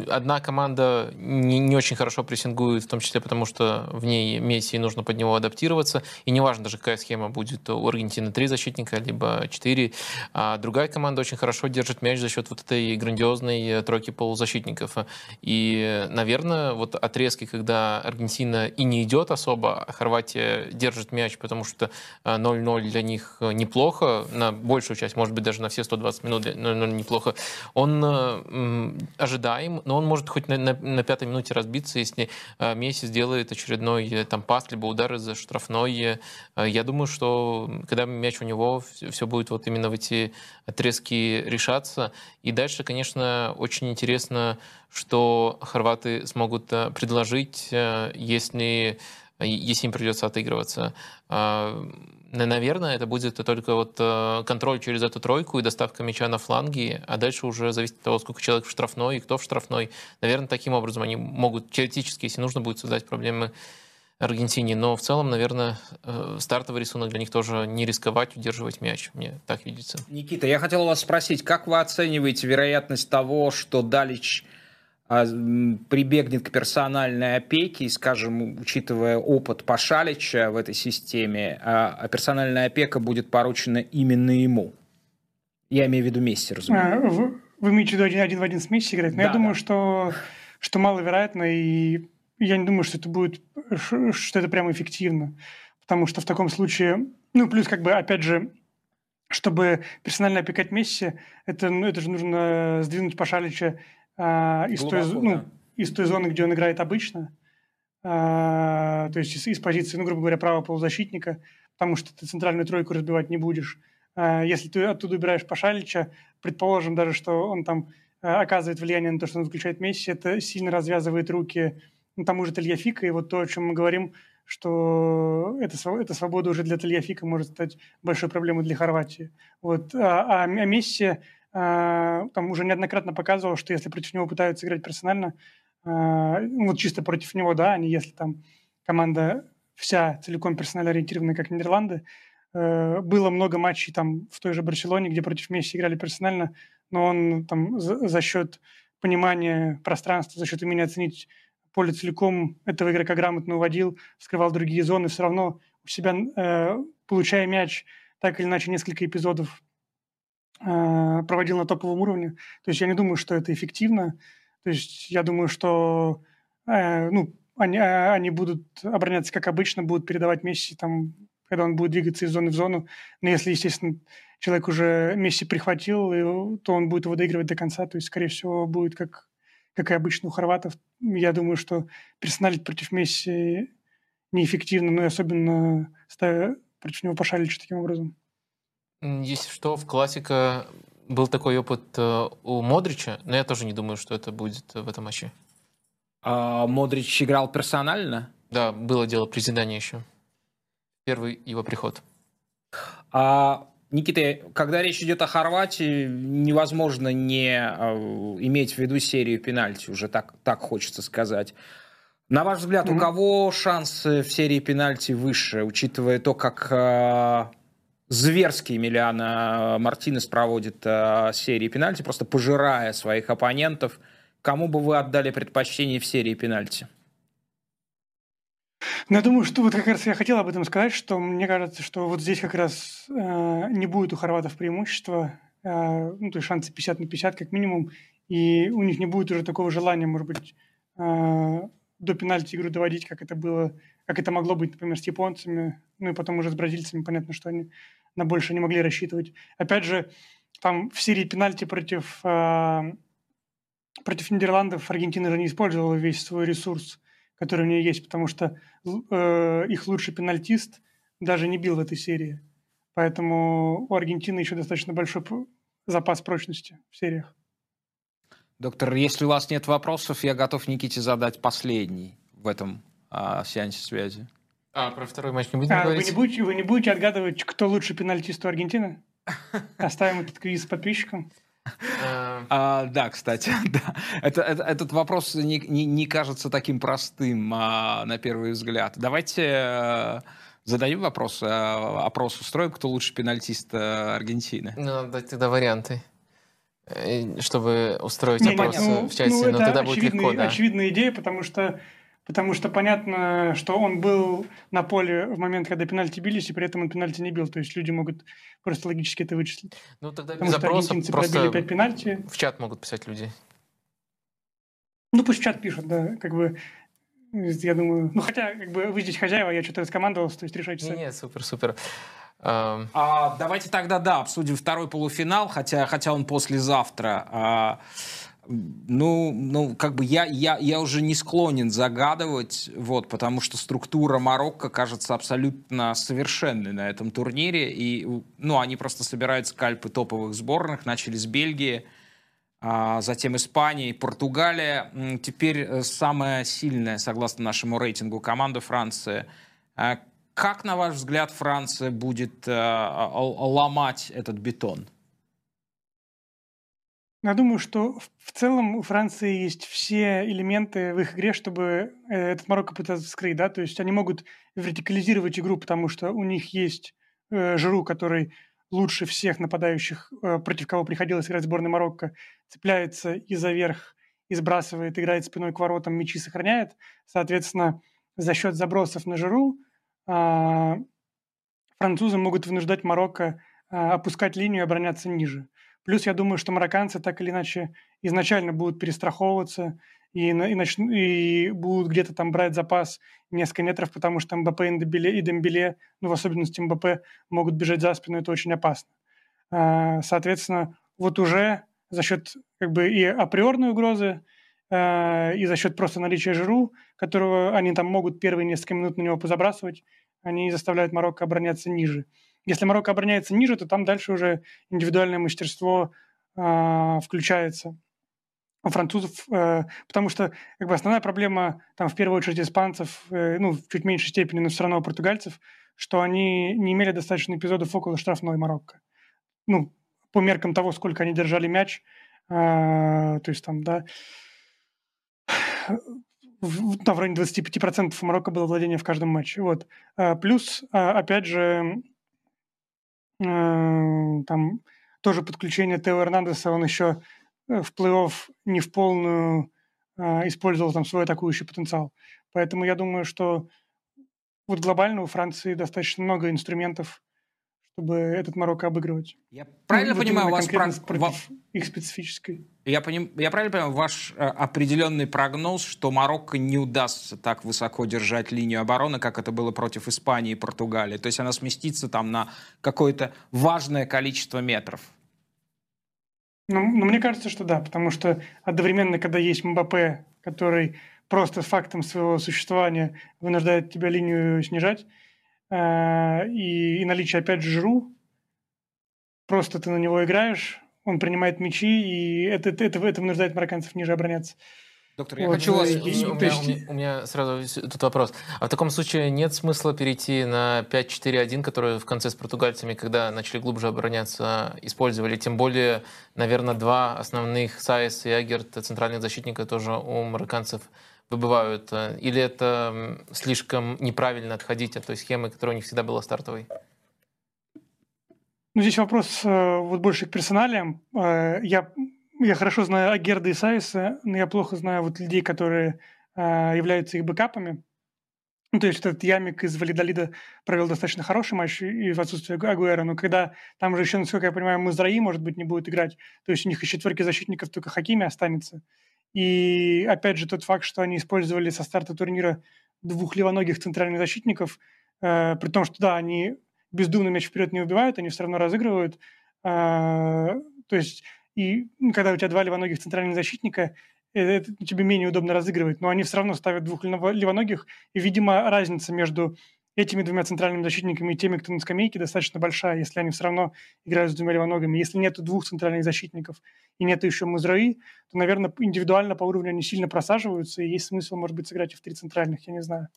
одна команда не, не очень хорошо прессингует, в том числе потому, что в ней Месси нужно под него адаптироваться. И неважно даже, какая схема будет у Аргентины три защитника, либо четыре. А другая команда очень хорошо держит мяч за счет вот этой грандиозной э, тройки полузащитников. И, наверное, вот отрезки, когда Аргентина и не идет особо, а Хорватия держит мяч, потому что 0-0 э, для них э, неплохо, на большую часть, может быть, даже на все 120 минут 0-0 неплохо. Он э, ожидаем, но он может хоть на, на, на пятой минуте разбиться, если Месси сделает очередной там пас, либо удар из штрафной. Я думаю, что когда мяч у него, все будет вот именно в эти отрезки решаться. И дальше, конечно, очень интересно, что хорваты смогут предложить, если если им придется отыгрываться. А, наверное, это будет только вот э, контроль через эту тройку и доставка мяча на фланги, а дальше уже зависит от того, сколько человек в штрафной и кто в штрафной. Наверное, таким образом они могут теоретически, если нужно будет создать проблемы Аргентине. Но в целом, наверное, э, стартовый рисунок для них тоже не рисковать, удерживать мяч. Мне так видится. Никита, я хотел вас спросить, как вы оцениваете вероятность того, что Далич – а, прибегнет к персональной опеке, и, скажем, учитывая опыт Пашалича в этой системе, а, а персональная опека будет поручена именно ему. Я имею в виду Месси, разумеется. А, вы, вы имеете в виду один, один в один с Месси играть? Но да, я думаю, да. что, что маловероятно, и я не думаю, что это будет, что это прямо эффективно. Потому что в таком случае, ну, плюс, как бы, опять же, чтобы персонально опекать Месси, это, ну, это же нужно сдвинуть Пашалича а, из, Глубоко, той, ну, из той зоны, где он играет обычно, а, то есть из, из позиции, ну, грубо говоря, правого полузащитника, потому что ты центральную тройку разбивать не будешь. А, если ты оттуда убираешь Пашалича, предположим даже, что он там оказывает влияние на то, что он включает Месси, это сильно развязывает руки ну, тому же Тельяфика, и вот то, о чем мы говорим, что эта, эта свобода уже для Тальяфика может стать большой проблемой для Хорватии. Вот. А, а Месси а, там уже неоднократно показывал, что если против него пытаются играть персонально, а, ну, вот чисто против него, да, а не если там команда вся целиком персонально ориентированная, как Нидерланды, э, было много матчей там в той же Барселоне, где против Месси играли персонально, но он там за, за счет понимания пространства, за счет умения оценить поле целиком этого игрока грамотно уводил, вскрывал другие зоны, все равно у себя, э, получая мяч, так или иначе несколько эпизодов проводил на топовом уровне. То есть я не думаю, что это эффективно. То есть я думаю, что э, ну, они, э, они будут обороняться как обычно, будут передавать Месси, там, когда он будет двигаться из зоны в зону. Но если, естественно, человек уже Месси прихватил, то он будет его доигрывать до конца. То есть, скорее всего, будет как, как и обычно у хорватов. Я думаю, что персоналить против Месси неэффективно, но и особенно ставя против него пошалить таким образом. Если что, в классика был такой опыт э, у Модрича, но я тоже не думаю, что это будет в этом матче. А Модрич играл персонально? Да, было дело при Зидане еще. Первый его приход. А, Никита, когда речь идет о Хорватии, невозможно не а, иметь в виду серию пенальти, уже так, так хочется сказать. На ваш взгляд, mm-hmm. у кого шансы в серии пенальти выше, учитывая то, как зверски Эмилиана Мартинес проводит а, серии пенальти, просто пожирая своих оппонентов – Кому бы вы отдали предпочтение в серии пенальти? Ну, я думаю, что вот как раз я хотел об этом сказать, что мне кажется, что вот здесь как раз э, не будет у хорватов преимущества, э, ну, то есть шансы 50 на 50 как минимум, и у них не будет уже такого желания, может быть, э, до пенальти игру доводить, как это было, как это могло быть, например, с японцами, ну и потом уже с бразильцами, понятно, что они на больше не могли рассчитывать. Опять же, там в серии пенальти против э, против Нидерландов Аргентина же не использовала весь свой ресурс, который у нее есть, потому что э, их лучший пенальтист даже не бил в этой серии. Поэтому у Аргентины еще достаточно большой запас прочности в сериях. Доктор, если у вас нет вопросов, я готов Никите задать последний в этом а, сеансе связи. А, про второй матч не будем а, говорить? Вы не, будете, вы не будете отгадывать, кто лучший пенальтист у Аргентины? Оставим этот квиз подписчикам. А, да, кстати, да. Это, это, этот вопрос не, не, не кажется таким простым а, на первый взгляд. Давайте а, зададим вопрос, а, опрос устроим, кто лучше пенальтист а, Аргентины. Ну, надо дать тогда варианты чтобы устроить не, опрос ну, в чате, ну, но тогда будет легко, да. очевидная идея, потому что Потому что понятно, что он был на поле в момент, когда пенальти бились, и при этом он пенальти не бил. То есть люди могут просто логически это вычислить. Ну тогда без опроса просто 5 пенальти. в чат могут писать люди. Ну пусть в чат пишут, да. Как бы я думаю, ну хотя, как бы вы здесь хозяева, я что-то раскомандовался, то есть решайте сами. Нет, супер, супер. А, давайте тогда, да, обсудим второй полуфинал, хотя, хотя он послезавтра. А, ну, ну, как бы я, я, я уже не склонен загадывать, вот, потому что структура Марокко кажется абсолютно совершенной на этом турнире. И, ну, они просто собирают скальпы топовых сборных, начали с Бельгии, а затем Испания и Португалия. Теперь э, самая сильная, согласно нашему рейтингу, команда Франции. А как, на ваш взгляд, Франция будет а, ломать этот бетон? Я думаю, что в целом у Франции есть все элементы в их игре, чтобы э, этот Марокко пытаться скрыть, да, то есть они могут вертикализировать игру, потому что у них есть э, Жиру, который лучше всех нападающих, э, против кого приходилось играть сборной Марокко, цепляется и за верх, и сбрасывает, играет спиной к воротам, мячи сохраняет. Соответственно, за счет забросов на Жиру э, французы могут вынуждать Марокко э, опускать линию и обороняться ниже. Плюс я думаю, что марокканцы так или иначе изначально будут перестраховываться и, и, нач... и будут где-то там брать запас несколько метров, потому что МБП и Дембеле, и Дембеле, ну, в особенности МБП, могут бежать за спину, это очень опасно. А, соответственно, вот уже за счет как бы и априорной угрозы, а, и за счет просто наличия Жиру, которого они там могут первые несколько минут на него позабрасывать, они заставляют Марокко обороняться ниже. Если Марокко обороняется ниже, то там дальше уже индивидуальное мастерство э, включается. у французов, э, потому что как бы основная проблема там в первую очередь испанцев, э, ну в чуть меньшей степени, но все равно португальцев, что они не имели достаточно эпизодов около штрафной Марокко. Ну, по меркам того, сколько они держали мяч, э, то есть там, да, в, там в районе 25% у Марокко было владение в каждом матче. Вот. А, плюс, опять же, там тоже подключение Тео Эрнандеса, он еще э, в плей-офф не в полную а, использовал там свой атакующий потенциал. Поэтому я думаю, что вот глобально у Франции достаточно много инструментов чтобы этот Марокко обыгрывать. Я правильно ну, понимаю, у вас про... против их специфической. Я, поним... я правильно понимаю, ваш э, определенный прогноз, что Марокко не удастся так высоко держать линию обороны, как это было против Испании и Португалии. То есть она сместится там на какое-то важное количество метров. Ну, ну, мне кажется, что да, потому что одновременно, когда есть Мбаппе, который просто фактом своего существования вынуждает тебя линию снижать, и, и наличие, опять же, Жру, просто ты на него играешь, он принимает мячи, и это, это, это, вынуждает марокканцев ниже обороняться. Доктор, я вот, хочу вас... И, у, меня, есть... у, меня, у меня сразу тут вопрос. А в таком случае нет смысла перейти на 5-4-1, который в конце с португальцами, когда начали глубже обороняться, использовали? Тем более, наверное, два основных, Сайес и Агерт, центральных защитника, тоже у марокканцев выбывают? Э, или это слишком неправильно отходить от той схемы, которая у них всегда была стартовой? Ну, здесь вопрос э, вот больше к персоналиям. Э, я, я хорошо знаю Агерда и Сайса, но я плохо знаю вот людей, которые являются их бэкапами. Ну, то есть этот Ямик из Валидолида провел достаточно хороший матч и в отсутствие Агуэра, но когда там же еще, насколько я понимаю, Мазраи, может быть, не будет играть, то есть у них из четверки защитников только Хакими останется. И опять же тот факт, что они использовали со старта турнира двух левоногих центральных защитников, э, при том, что да, они бездумно мяч вперед не убивают, они все равно разыгрывают. Э, то есть, и ну, когда у тебя два левоногих центральных защитника, э, это тебе менее удобно разыгрывать, но они все равно ставят двух левоногих, и, видимо, разница между этими двумя центральными защитниками и теми, кто на скамейке, достаточно большая, если они все равно играют с двумя левоногами. Если нет двух центральных защитников и нет еще Музраи, то, наверное, индивидуально по уровню они сильно просаживаются, и есть смысл, может быть, сыграть и в три центральных, я не знаю.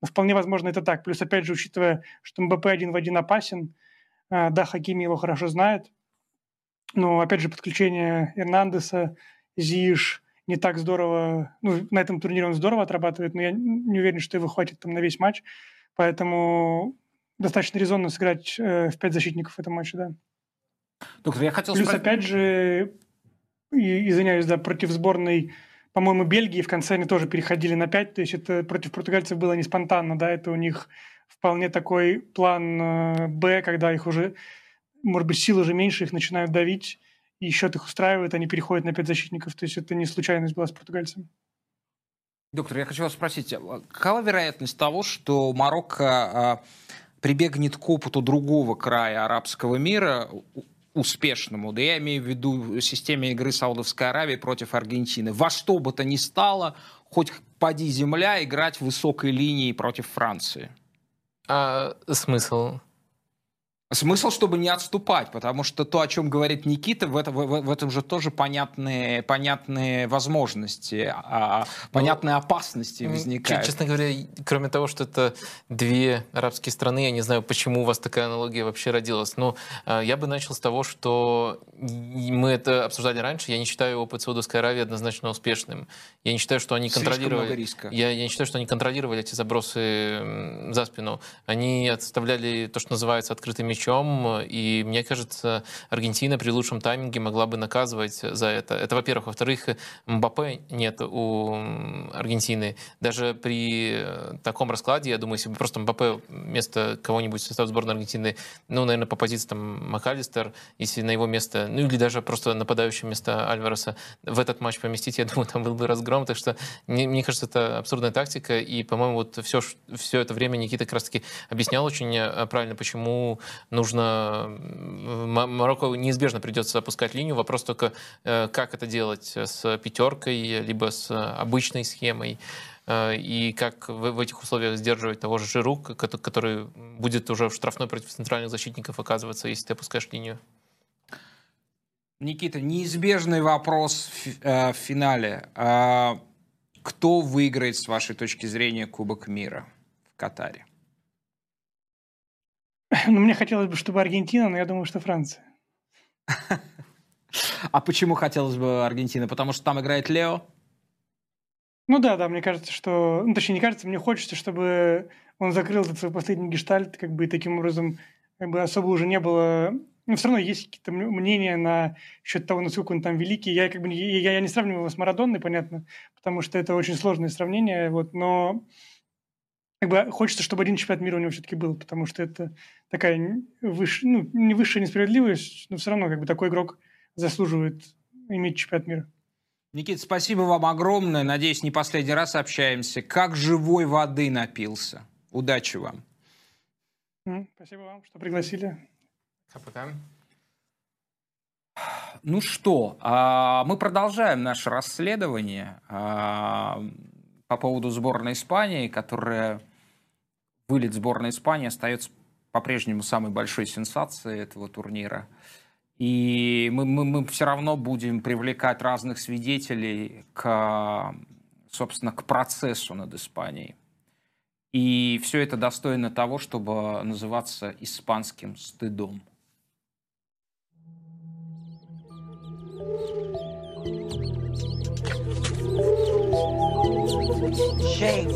Но вполне возможно это так. Плюс, опять же, учитывая, что МБП один в один опасен, а, да, Хакими его хорошо знает, но, опять же, подключение Эрнандеса, Зиш, не так здорово, ну, на этом турнире он здорово отрабатывает, но я не уверен, что его хватит там на весь матч. Поэтому достаточно резонно сыграть э, в пять защитников в этом матче, да. Доктор, я хотел Плюс, спросить... опять же, извиняюсь, да, против сборной, по-моему, Бельгии в конце они тоже переходили на пять, то есть это против португальцев было не спонтанно, да, это у них вполне такой план э, Б, когда их уже, может быть, сил уже меньше, их начинают давить, и счет их устраивает, они переходят на пять защитников, то есть это не случайность была с португальцами. Доктор, я хочу вас спросить, а какова вероятность того, что Марокко а, прибегнет к опыту другого края арабского мира, успешному, да я имею в виду системе игры Саудовской Аравии против Аргентины, во что бы то ни стало, хоть поди земля, играть в высокой линии против Франции? А смысл? Смысл, чтобы не отступать, потому что то, о чем говорит Никита, в, это, в, в этом же тоже понятные, понятные возможности, а, понятные ну, опасности возникают. Честно говоря, кроме того, что это две арабские страны, я не знаю, почему у вас такая аналогия вообще родилась. Но э, я бы начал с того, что мы это обсуждали раньше. Я не считаю опыт Саудовской Аравии однозначно успешным. Я не считаю, что они контролировали. Риска. Я, я не считаю, что они контролировали эти забросы за спину. Они отставляли то, что называется открытый меч мячом, и мне кажется, Аргентина при лучшем тайминге могла бы наказывать за это. Это, во-первых. Во-вторых, Мбаппе нет у Аргентины. Даже при э, таком раскладе, я думаю, если бы просто Мбаппе вместо кого-нибудь состав сборной Аргентины, ну, наверное, по позиции там МакАлистер, если на его место, ну, или даже просто нападающее место Альвареса в этот матч поместить, я думаю, там был бы разгром. Так что мне, мне кажется, это абсурдная тактика, и, по-моему, вот все, все это время Никита как раз-таки объяснял очень э, правильно, почему нужно... Марокко неизбежно придется опускать линию. Вопрос только, э, как это делать с пятеркой, либо с обычной схемой э, и как в, этих условиях сдерживать того же Жиру, который будет уже в штрафной против центральных защитников оказываться, если ты опускаешь линию. Никита, неизбежный вопрос э, в финале. А, кто выиграет, с вашей точки зрения, Кубок мира в Катаре? Ну, мне хотелось бы, чтобы Аргентина, но я думаю, что Франция. А почему хотелось бы Аргентина? Потому что там играет Лео? Ну да, да, мне кажется, что... Ну, точнее, не кажется, мне хочется, чтобы он закрыл этот свой последний гештальт, как бы, и таким образом как бы особо уже не было... Ну, все равно есть какие-то мнения на счет того, насколько он там великий. Я как бы я, я не сравниваю его с Марадонной, понятно, потому что это очень сложное сравнение, вот, но как бы хочется, чтобы один чемпионат мира у него все-таки был, потому что это такая выше, ну, не высшая несправедливость, но все равно как бы такой игрок заслуживает иметь чемпионат мира. Никита, спасибо вам огромное. Надеюсь, не последний раз общаемся. Как живой воды напился. Удачи вам. Спасибо вам, что пригласили. Пока. Ну что, а, мы продолжаем наше расследование а, по поводу сборной Испании, которая вылет сборной Испании остается по-прежнему самой большой сенсацией этого турнира. И мы, мы, мы все равно будем привлекать разных свидетелей к, собственно, к процессу над Испанией. И все это достойно того, чтобы называться испанским стыдом. Shame.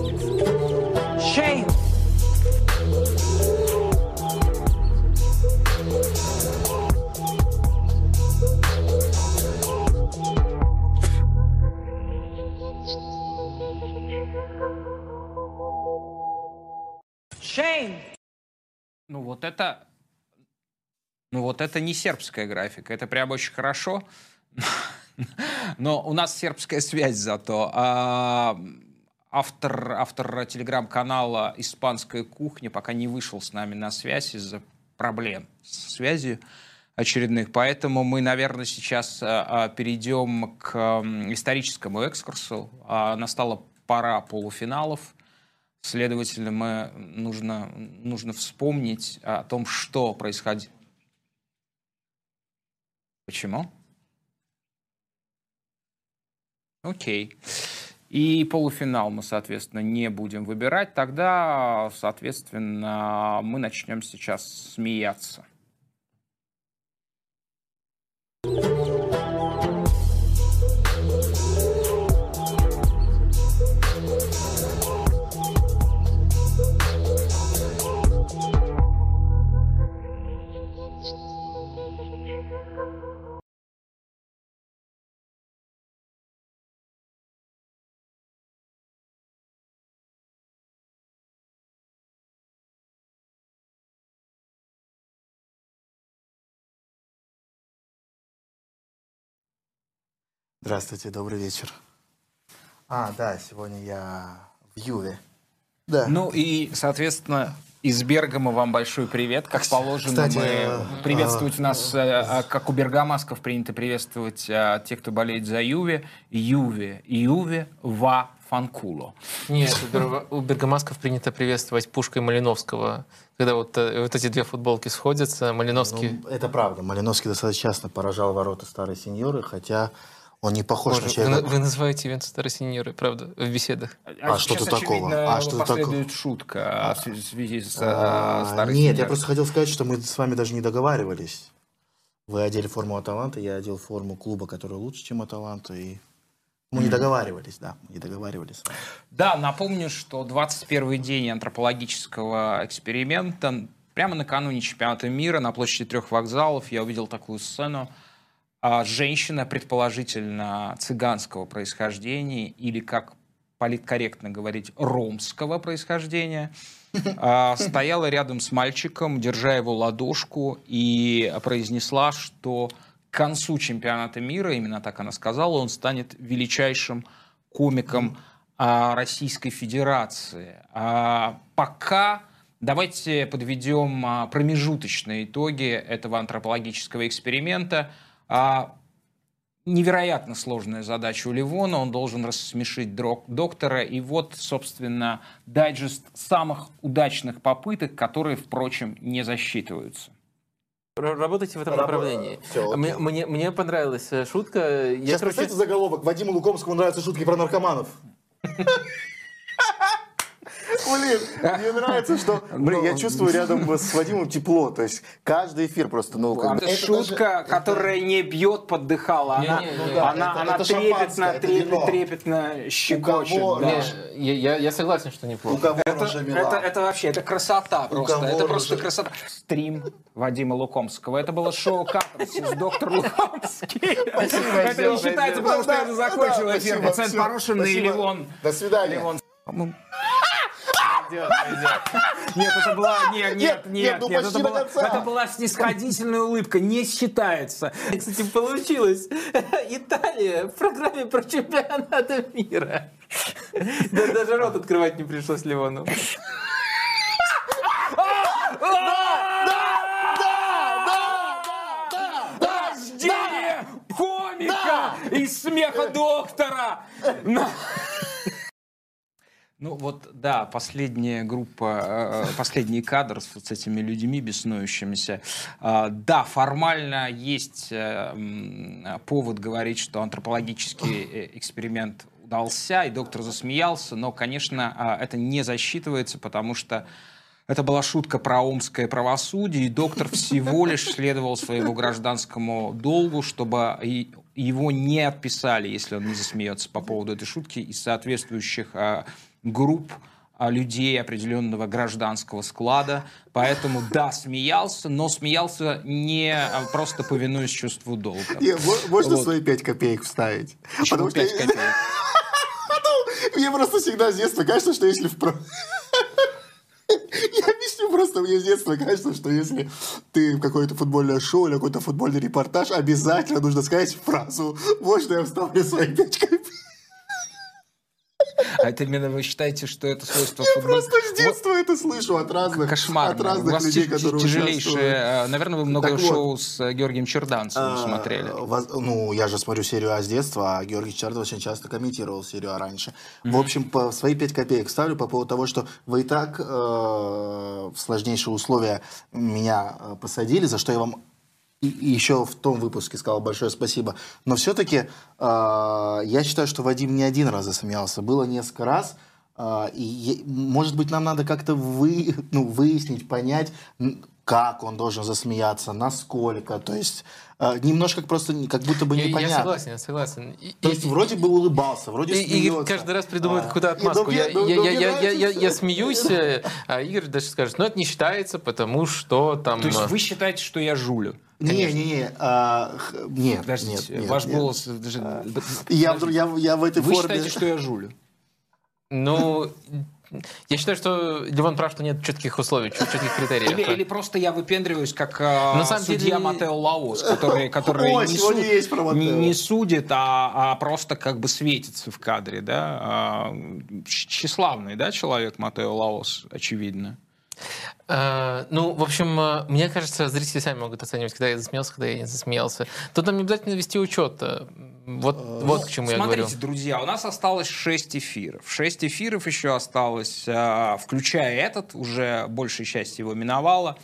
Shame. Ну вот это, ну вот это не сербская графика, это прям очень хорошо. Но у нас сербская связь зато. А автор, автор телеграм-канала «Испанская кухня» пока не вышел с нами на связь из-за проблем с связью очередных. Поэтому мы, наверное, сейчас а, перейдем к историческому экскурсу. А, настала пора полуфиналов. Следовательно, мы нужно, нужно вспомнить о том, что происходило. Почему? Окей. И полуфинал мы, соответственно, не будем выбирать. Тогда, соответственно, мы начнем сейчас смеяться. Здравствуйте, добрый вечер. А, да, сегодня я в Юве. Да. Ну и, соответственно, из Бергама вам большой привет. Как положено, Кстати, мы э, приветствовать а, нас, а, как у бергамасков принято приветствовать а, тех, кто болеет за Юве. Юве, Юве, ва фанкуло. Нет, у бергамасков принято приветствовать пушкой Малиновского. Когда вот, вот эти две футболки сходятся, Малиновский... Ну, это правда. Малиновский достаточно часто поражал ворота старой сеньоры, хотя он не похож Боже, на человека. Вы, вы называете Венца старосиньоры, правда, в беседах. А, а что-то такого? А что такого? шутка в связи с а, старой Нет, я просто хотел сказать, что мы с вами даже не договаривались. Вы одели форму Аталанта, я одел форму клуба, который лучше, чем Аталанта, и мы не договаривались, да, не договаривались. Да, напомню, что 21 день антропологического эксперимента, прямо накануне чемпионата мира на площади трех вокзалов я увидел такую сцену, а женщина, предположительно цыганского происхождения или, как политкорректно говорить, ромского происхождения, а, стояла рядом с мальчиком, держа его ладошку, и произнесла, что к концу чемпионата мира, именно так она сказала, он станет величайшим комиком а, Российской Федерации. Пока давайте подведем промежуточные итоги этого антропологического эксперимента – а, невероятно сложная задача у Ливона, он должен рассмешить доктора, и вот, собственно, дайджест самых удачных попыток, которые, впрочем, не засчитываются. Работайте в этом Рабо- направлении. Окей. Мне, мне, мне понравилась э, шутка. Я, Сейчас короче, представьте заголовок. Вадиму Лукомскому нравятся шутки про наркоманов. Блин, мне нравится, что... Блин, я чувствую рядом с Вадимом тепло. То есть каждый эфир просто, ну, как бы- Это шутка, которая не бьет под дыхало. Она. Ну трепетно, трепетно щекочет. я, согласен, что неплохо. Это, вообще, это красота просто. Это просто красота. Стрим Вадима Лукомского. Это было шоу «Катарсис» доктор Лукомский. Это не считается, потому что я закончил эфир. Пациент Порошин и. Ливон. До свидания. Ливон. Нет, это была... Нет, нет, Нет, нет, нет, ну это была, конца. это была снисходительная улыбка, не считается. Кстати, получилось. Италия в программе про чемпионат мира. Да, даже рот открывать не пришлось Ливону. Комика из смеха доктора. Ну вот, да, последняя группа, э, последний кадр с вот этими людьми беснующимися. А, Да, формально есть э, повод говорить, что антропологический э, эксперимент удался, и доктор засмеялся, но, конечно, а, это не засчитывается, потому что это была шутка про омское правосудие, и доктор всего лишь следовал своему гражданскому долгу, чтобы его не отписали, если он не засмеется по поводу этой шутки, из соответствующих а, групп а, людей определенного гражданского склада. Поэтому, да, смеялся, но смеялся не а, просто повинуясь чувству долга. Не, мо- Можно Вот. свои пять копеек вставить? Почему Потому что пять копеек? Мне просто всегда с детства кажется, что если в Я объясню просто, мне с детства кажется, что если ты в какое-то футбольное шоу или какой-то футбольный репортаж, обязательно нужно сказать фразу «Можно я вставлю свои пять копеек?» А это именно вы считаете, что это свойство Я просто с детства это слышу от разных, Кошмар. от У разных вас людей, которые тяжелейшие... э, Наверное, вы много Так вот. шоу с э, Георгием смотрели. А, воз- Ну, я же смотрю серию А с детства, а Георгий Чардов очень часто комментировал серию А раньше. В общем, по свои пять копеек ставлю по поводу того, что вы и так э, в сложнейшие условия меня посадили, за что я вам и, еще в том выпуске сказал большое спасибо. Но все-таки я считаю, что Вадим не один раз засмеялся. Было несколько раз. э, и, может быть, нам надо как-то вы, ну, выяснить, понять, как он должен засмеяться, насколько. То есть э, немножко просто как будто бы Я, я непонятно. согласен, я согласен. И- То и- есть вроде бы улыбался, вроде И- смеется. каждый раз придумывает А, какую-то ну, отмазку. Я, ну, я, ну, я, я, я, я, нравится я всё. смеюсь, э, а Игорь даже скажет, ну это не считается, потому что там... То есть э, вы считаете, что я жулю? Не, не, не, а, нет, Подождите, нет, нет, ваш нет. голос... даже- Я, вдруг- я, я в этой Вы форме... считаете, что я жулю? Ну, я считаю, что Левон прав, что нет четких условий, чет- четких критериев. Или, или просто я выпендриваюсь, как а, На самом судья деле- Матео Лаос, который, который О, не, суд- есть про Матео. не- не судит, а, а просто как бы светится в кадре, да? А, Тщеславный, да, человек Матео Лаос, очевидно. Э, ну, в общем, э, мне кажется, зрители сами могут оценивать, когда я засмеялся, когда я не засмеялся. Тут нам не обязательно вести учет. э, Вот, вот к чему я говорю. Смотрите, друзья, у нас осталось 6 эфиров. 6 эфиров еще осталось, включая этот, уже большая часть его миновала.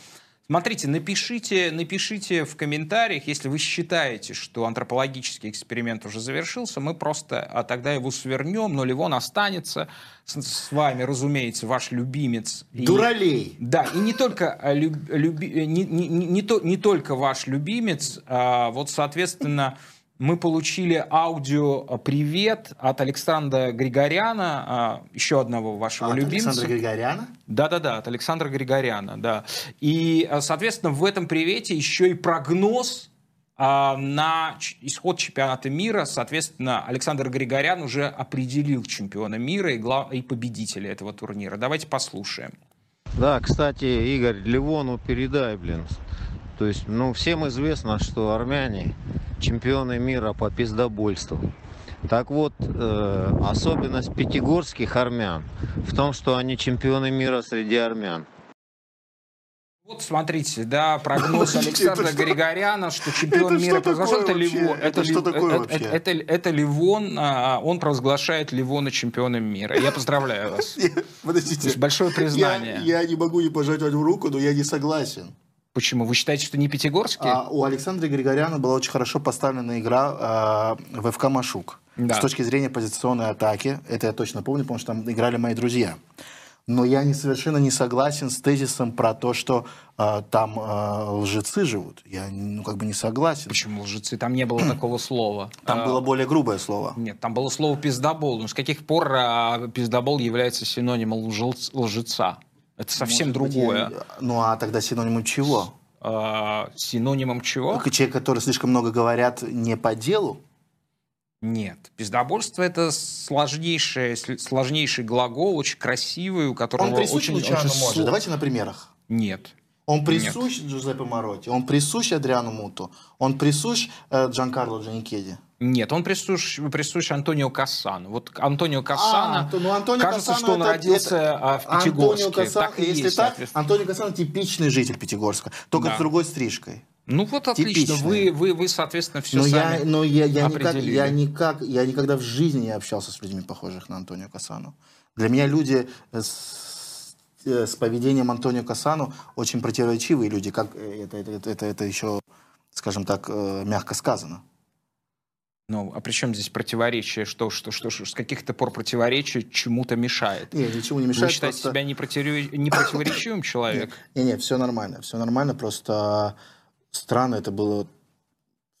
Смотрите, напишите, напишите в комментариях, если вы считаете, что антропологический эксперимент уже завершился, мы просто а, тогда его свернем, но Ливон останется. С, с вами, разумеется, ваш любимец. И- Дуралей. да, и не только, а, люб- люби- э, не, не- не- не то- не только ваш любимец, а вот, соответственно, мы получили аудио а, привет от Александра Григоряна, а, еще одного вашего От любимца. Александра Григоряна? Да-да-да, от Александра Григоряна, да. И, а, соответственно, в этом привете еще и прогноз а, на исход чемпионата мира. Соответственно, Александр Григорян уже определил чемпиона мира и, глав- и победителя этого турнира. Давайте послушаем. Да, кстати, Игорь, Ливону передай, блин. То есть, ну, всем известно, что армяне чемпионы мира по пиздобольству. Так вот, э, особенность пятигорских армян в том, что они чемпионы мира среди армян. Вот смотрите, да, прогноз Александра это что? Григоряна, что чемпион Это мира что произошел, это? Ливон. Это что Лив- такое это- вообще? это- это- это Ливон, а, он провозглашает Ливона чемпионом мира. Я поздравляю вас. Подождите. есть большое признание. Я, я не могу не пожать вам руку, но я не согласен. Почему? Вы считаете, что не Пятигорский? А у Александра Григоряна была очень хорошо поставлена игра э, в ФК Машук. Да. С точки зрения позиционной атаки, это я точно помню, потому что там играли мои друзья. Но я не, совершенно не согласен с тезисом про то, что э, там э, лжецы живут. Я ну, как бы не согласен. Почему лжецы? Там не было такого слова. Там А, было более грубое слово. Нет, там было слово пиздобол. Ну, с каких пор а, пиздобол является синонимом лжец- лжеца? Это совсем Может быть, другое. я- Ну а тогда синонимом чего? А, синонимом чего? Человек, который слишком много говорят не по делу? Нет. Пиздобольство это сложнейший, сложнейший глагол, очень красивый, у которого Он очень, очень сло- Давайте на примерах. Нет. Он присущ Джузеппе Маротти, он присущ Адриану Муту, он присущ э, Джанкарло Джаникеди. Нет, он присущ, присущ Антонио Кассану. Вот Антонио Кассана, то- ну, Антонио кажется, Кассано что он это- родился это- а, в Антонио Пятигорске. Кассано, так и если есть, так. Антонио Кассано типичный житель Пятигорска, только Да. с другой стрижкой. Ну вот отлично, Типичный. вы, вы, вы, соответственно, все но сами я, но я, я, никак, я, никак, я никогда в жизни не общался с людьми, похожих на Антонио Кассану. Для меня люди с, э, с поведением Антонио Кассану очень противоречивые люди. Как, э, это, это, это, это еще, скажем так, э, мягко сказано. Ну, а при чем здесь противоречие? Что, что, что, что с каких-то пор противоречие чему-то мешает? Не, ничего не Вы мешает. считаете просто- себя непротиворечивым человеком? Не, не, все нормально, все нормально, просто странно это было в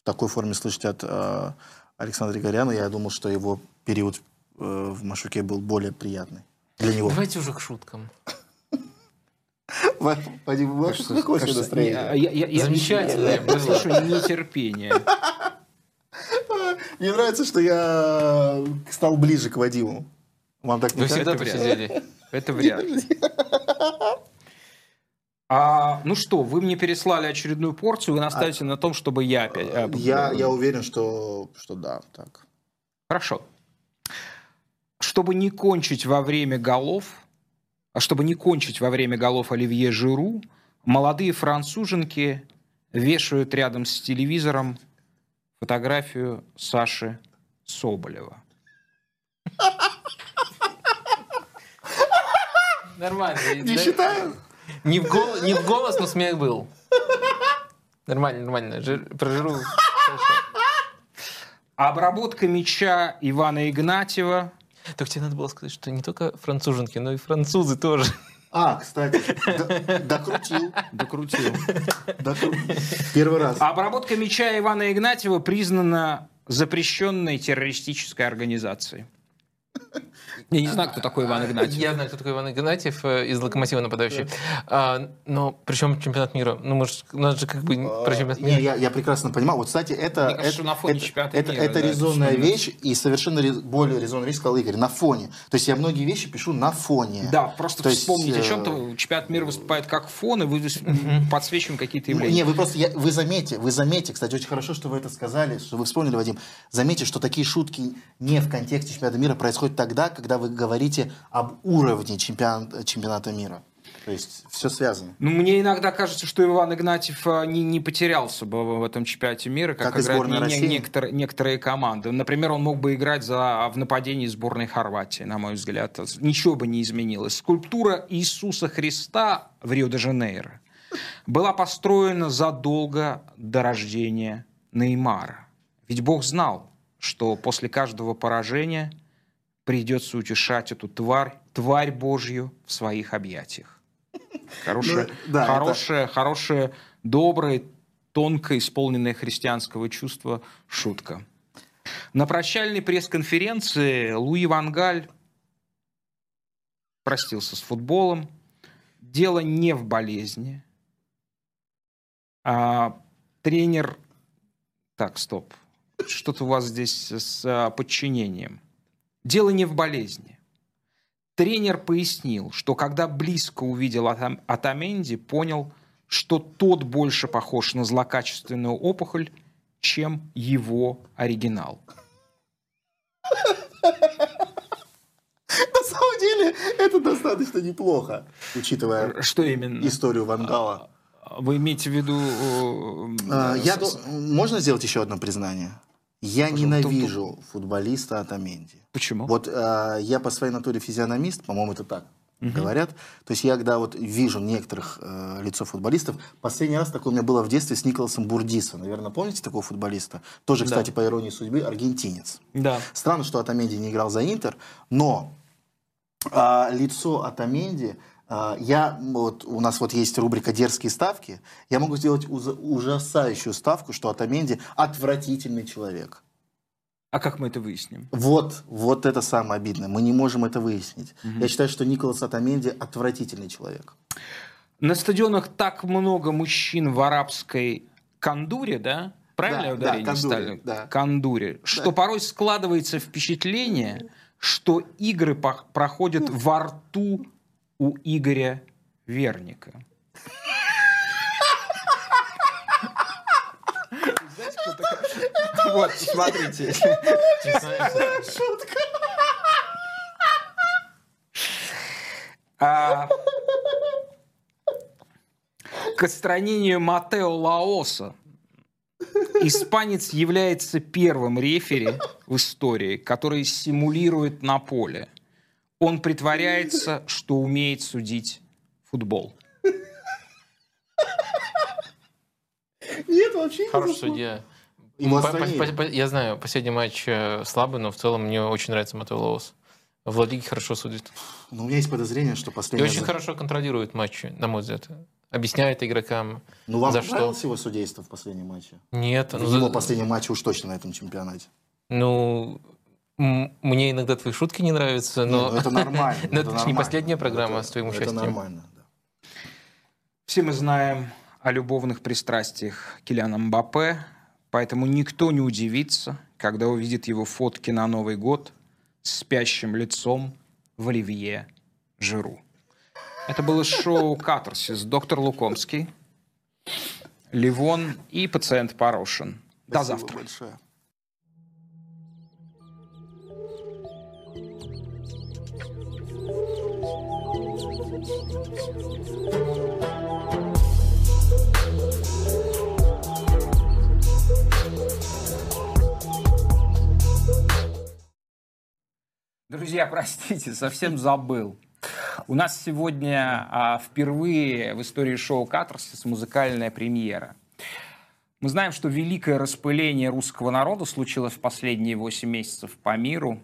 такой форме слышать от э, Александра Григоряна. Я думал, что его период э, в Машуке был более приятный для него. Давайте уже к шуткам. Вадим, вас какое Кажется, настроение? я- я- я- Замечательно. Я, я слышу нетерпение. Мне нравится, что я стал ближе к Вадиму. Вам так не Вы всегда кажется? сидели. Это вряд ли. А, ну что, вы мне переслали очередную порцию, вы настаиваете на том, чтобы я опять... а, Я, я уверен, что, что да, так. Хорошо. Чтобы не кончить во время голов, а чтобы не кончить во время голов Оливье Жиру, молодые француженки вешают рядом с телевизором фотографию Саши Соболева. Нормально. Не Да- считаю. Не в, гол- не в голос, но смех был. Нормально, нормально. Жир- Прожиру. Обработка мяча Ивана Игнатьева. Так тебе надо было сказать, что не только француженки, но и французы тоже. А, кстати, докрутил. Докрутил. докрутил. Первый раз. Обработка мяча Ивана Игнатьева признана запрещенной террористической организацией. Я не знаю, кто такой Иван Игнатьев. Я знаю, кто такой Иван Игнатьев э, из «Локомотива» нападающий. А, но при чем чемпионат мира? Ну, может, у нас же как бы про чемпионат Не, мира. я, я прекрасно понимаю. Вот, кстати, это, Мне кажется, это, на фоне это, чемпионата это, мира, это да, резонная это вещь, и совершенно рез- более резонная вещь, сказал Игорь, на фоне. То есть я многие вещи пишу на фоне. Да, просто То есть, вспомните о э, чем-то. Чемпионат мира выступает как фон, и вы подсвечиваем какие-то явления. Не, вы просто, я- вы заметьте, вы заметьте, кстати, очень хорошо, что вы это сказали, что вы вспомнили, Вадим. Заметьте, что такие шутки не в контексте чемпионата мира происходят тогда, когда вы говорите об уровне чемпион- чемпионата мира. То есть все связано. Ну, мне иногда кажется, что Иван Игнатьев а, не, не потерялся бы в этом чемпионате мира, как, Как играют не- не- России. некоторые, некоторые команды. Например, он мог бы играть за, в нападении сборной Хорватии, на мой взгляд. Ничего бы не изменилось. Скульптура Иисуса Христа в Рио-де-Жанейро была построена задолго до рождения Неймара. Ведь Бог знал, что после каждого поражения придется утешать эту тварь, тварь Божью в своих объятиях. Хорошая, Ну, да, это- хорошая, хорошая, добрая, тонко исполненная христианского чувства шутка. На прощальной пресс-конференции Луи Вангаль простился с футболом. Дело не в болезни. А, тренер... Так, стоп. Что-то у вас здесь с а, подчинением. Дело не в болезни. Тренер пояснил, что когда близко увидел Атам- Атаменди, понял, что тот больше похож на злокачественную опухоль, чем его оригинал. На самом деле, это достаточно неплохо, учитывая Что именно? историю Вангала. Вы имеете в виду... э, А, Я, ду- можно сделать еще одно признание? Я Пожалуйста. ненавижу футболиста Атаменди. Почему? Вот э, я по своей натуре физиономист, по-моему, это так. говорят. То есть я когда вот вижу некоторых э, лицо футболистов, последний раз такое у меня было в детстве с Николасом Бурдисо. Наверное, помните такого футболиста? Тоже, Да. кстати, по иронии судьбы, аргентинец. Да. Странно, что Атаменди не играл за Интер, но а, лицо Атаменди, а, я, вот, у нас вот есть рубрика «Дерзкие ставки», я могу сделать ужасающую ставку, что Атаменди отвратительный человек. А как мы это выясним? Вот, вот это самое обидное. Мы не можем это выяснить. Я считаю, что Николас Атаменди отвратительный человек. На стадионах так много мужчин в арабской кандуре, да? Правильно Да, я да, ударение кандуре, ставлю? да. Кандуре. Что порой складывается впечатление, что игры проходят во рту у Игоря Верника. Вот, смотрите. Не знаю, А, К отстранению Матео Лаоса испанец является первым рефери в истории, который симулирует на поле. Он притворяется, что умеет судить футбол. Нет, вообще не Хороший судья. Его По- отстранили. по- по- Я знаю, последний матч э, слабый, но в целом мне очень нравится Матео Лоус. В Ла Лиге хорошо судит. Но у меня есть подозрение, что И последний... очень хорошо контролирует матчи, на мой взгляд. Объясняет игрокам. Ну, вам За что? его судейство в последнем матче? Нет, ну, Его за- последний матч уж точно на этом чемпионате. ну, мне иногда твои шутки не нравятся, Не, но... ну, это нормально. Но это это ж не последняя программа Это- с твоим Это участием. нормально, да. Все мы знаем о любовных пристрастиях Килиана Мбаппе, поэтому никто не удивится, когда увидит его фотки на Новый год с спящим лицом в Оливье Жиру. Это было шоу «Катарсис». Доктор Лукомский, Ливон и пациент Порошин. До завтра. большое. Друзья, простите, совсем забыл. У нас сегодня а, впервые в истории шоу «Катарсис» музыкальная премьера. Мы знаем, что великое распыление русского народа случилось в последние 8 месяцев по миру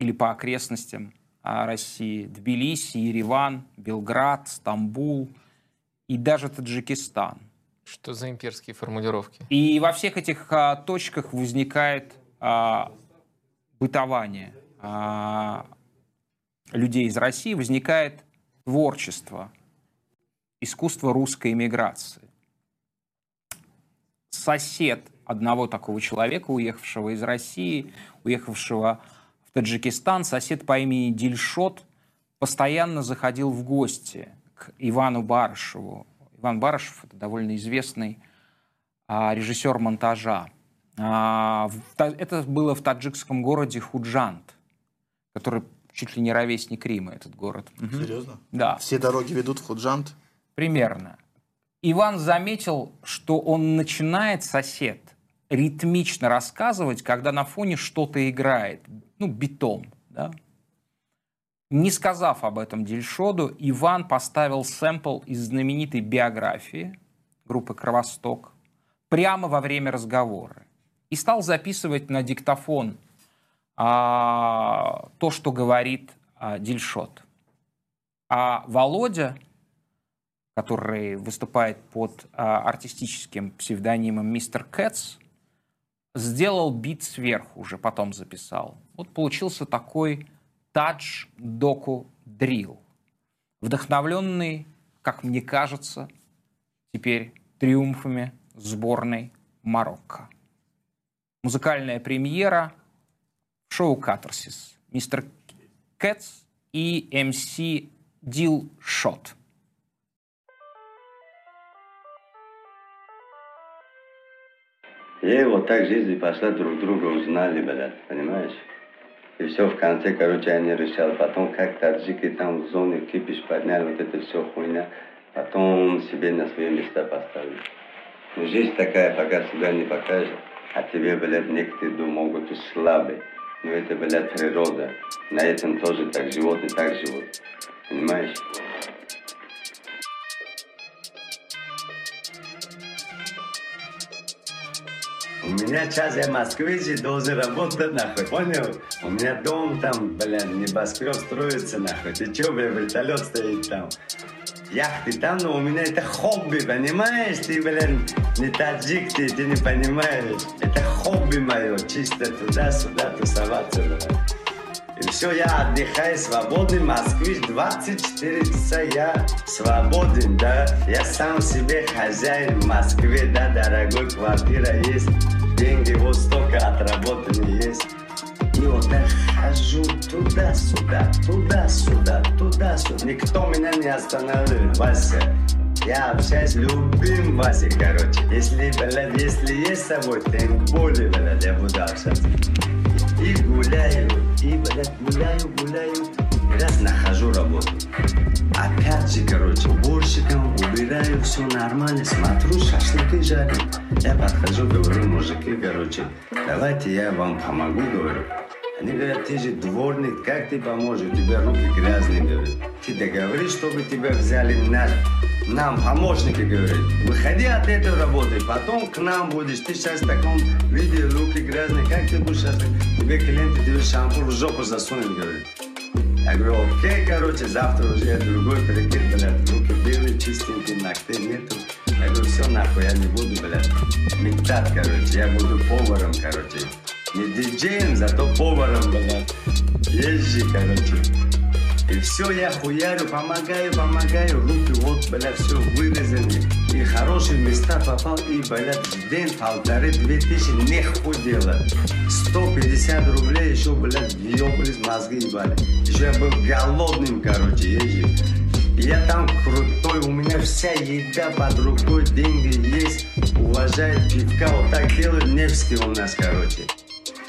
или по окрестностям России. Тбилиси, Ереван, Белград, Стамбул и даже Таджикистан. Что за имперские формулировки? И во всех этих а, точках возникает а, бытование а, людей из России, возникает творчество, искусство русской эмиграции. Сосед одного такого человека, уехавшего из России, уехавшего Таджикистан, сосед по имени Дильшот, постоянно заходил в гости к Ивану Барышеву. Иван Барышев – это довольно известный а, режиссер монтажа. А, в Это было в таджикском городе Худжант, который чуть ли не ровесник Рима, этот город. Серьезно? Да, Все дороги ведут в Худжант? примерно. Иван заметил, что он начинает, сосед, ритмично рассказывать, когда на фоне что-то играет, ну, битом, да. Не сказав об этом Дельшоду, Иван поставил сэмпл из знаменитой биографии группы «Кровосток» прямо во время разговора и стал записывать на диктофон а, то, что говорит а, Дильшот. А Володя, который выступает под а, артистическим псевдонимом Мистер Кэтс, сделал бит сверху, уже потом записал. Вот получился такой тадж доку дрил, вдохновленный, как мне кажется, теперь триумфами сборной Марокко. Музыкальная премьера шоу «Катарсис». Мистер Кэтс и МС Дил Шот. И вот так жизнь и пошла, друг друга узнали, блядь, понимаешь? И все в конце, короче, они решали. Потом как таджики там в зоне кипиш подняли, вот это все хуйня. Потом себе на свои места поставили. Но жизнь такая, пока себя не покажет. А тебе, блядь, некоторые могут и слабый. Но это, блядь, природа. На этом тоже так животные так живут. Понимаешь? У меня сейчас я в Москве же должен работать, нахуй, понял? У меня дом там, блядь, небоскреб строится, нахуй. Ты чё, блядь, вертолет стоит там? Яхты там, но у меня это хобби, понимаешь? Ты, блядь, не таджик, ты, ты не понимаешь. Это хобби мое, чисто туда-сюда тусоваться, блядь. И все, я отдыхаю свободный, москвич, 24 часа я свободен, да. Я сам себе хозяин в Москве, да, дорогой, квартира есть, деньги вот столько отработаны есть. И вот так хожу туда-сюда, туда-сюда, туда-сюда. Никто меня не остановит, Вася. Я общаюсь любым Васей, короче. Если, блядь, если есть с собой, тем более, блядь, я буду общаться. И гуляю, и, блядь, гуляю, гуляю, раз нахожу работу. Опять же, короче, уборщиком убираю, все нормально, смотрю, шашлыки жарим. Я подхожу, говорю, мужики, короче, давайте я вам помогу, говорю. Они говорят, ты же дворник, как ты поможешь? У тебя руки грязные, говорят. Ты договорись, чтобы тебя взяли на, нам, помощники, говорят. Выходи от этой работы, потом к нам будешь. Ты сейчас в таком виде, руки грязные, как ты будешь сейчас? Тебе клиенты, тебе шампур в жопу засунут, говорят. Я говорю, окей, короче, завтра уже другой прикид, блядь, руки белые, чистенькие, ногтей нету. Я говорю, все нахуй, я не буду, блядь, мечтать, короче, я буду поваром, короче. Не диджеем, зато поваром, блядь. Езжи, короче. И все, я хуярю, помогаю, помогаю, руки вот, блядь, все вырезаны. И хорошие места попал, и, блядь, в день полторы-две тысячи не худела. 150 рублей еще, блядь, въебались мозги, ебали. Еще я был голодным, короче, езжи. Я там крутой, у меня вся еда под рукой, деньги есть, уважает пивка, вот так делают Невский у нас, короче.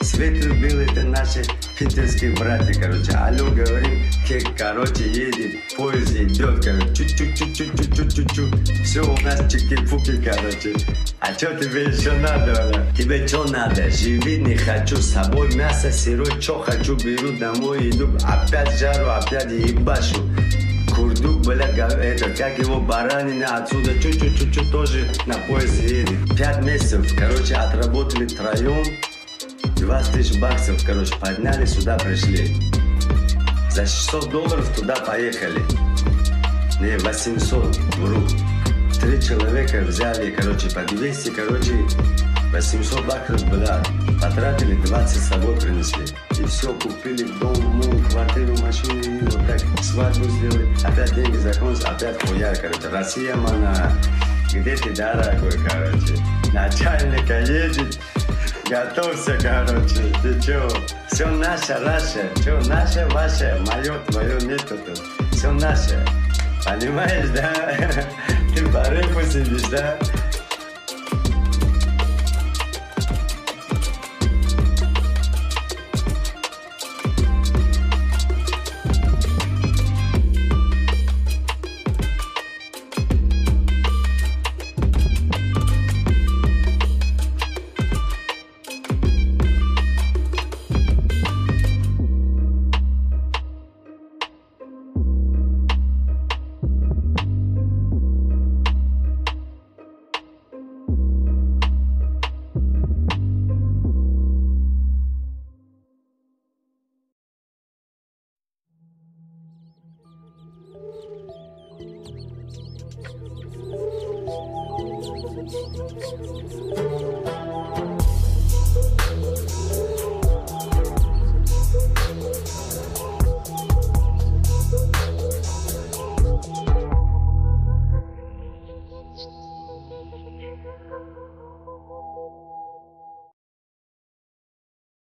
Светлый белый, это наши питерские братья, короче. Алло, говорим, кек, короче, едет, поезд идет, короче, чуть-чуть-чуть-чуть-чуть-чуть-чуть. Все у нас чики-пуки, короче. А что тебе еще надо, бля? Тебе что надо? Живи не хочу, с собой мясо сырой, что хочу, беру домой, иду, опять жару, опять ебашу. Курдук, бля, это, как его баранина отсюда чуть-чуть-чуть тоже на поезд едет. Пять месяцев, короче, отработали троем. 20 тысяч баксов, короче, подняли, сюда пришли. За 600 долларов туда поехали. Не, 800, вру. Три человека взяли, короче, по 200, короче, 800 баксов, бля, потратили, 20 с собой принесли. И все, купили дом, мол, квартиру, машину, и вот так свадьбу сделали. Опять деньги закончились, опять хуяр, короче. Россия, мана, где ты, дорогой, короче? Начальника едет, Готовься, короче, ты чё? Все наше, наше, чё, наше, ваше, мое, твое нету тут. Все наше. Понимаешь, да? Ты по рэпу сидишь, да?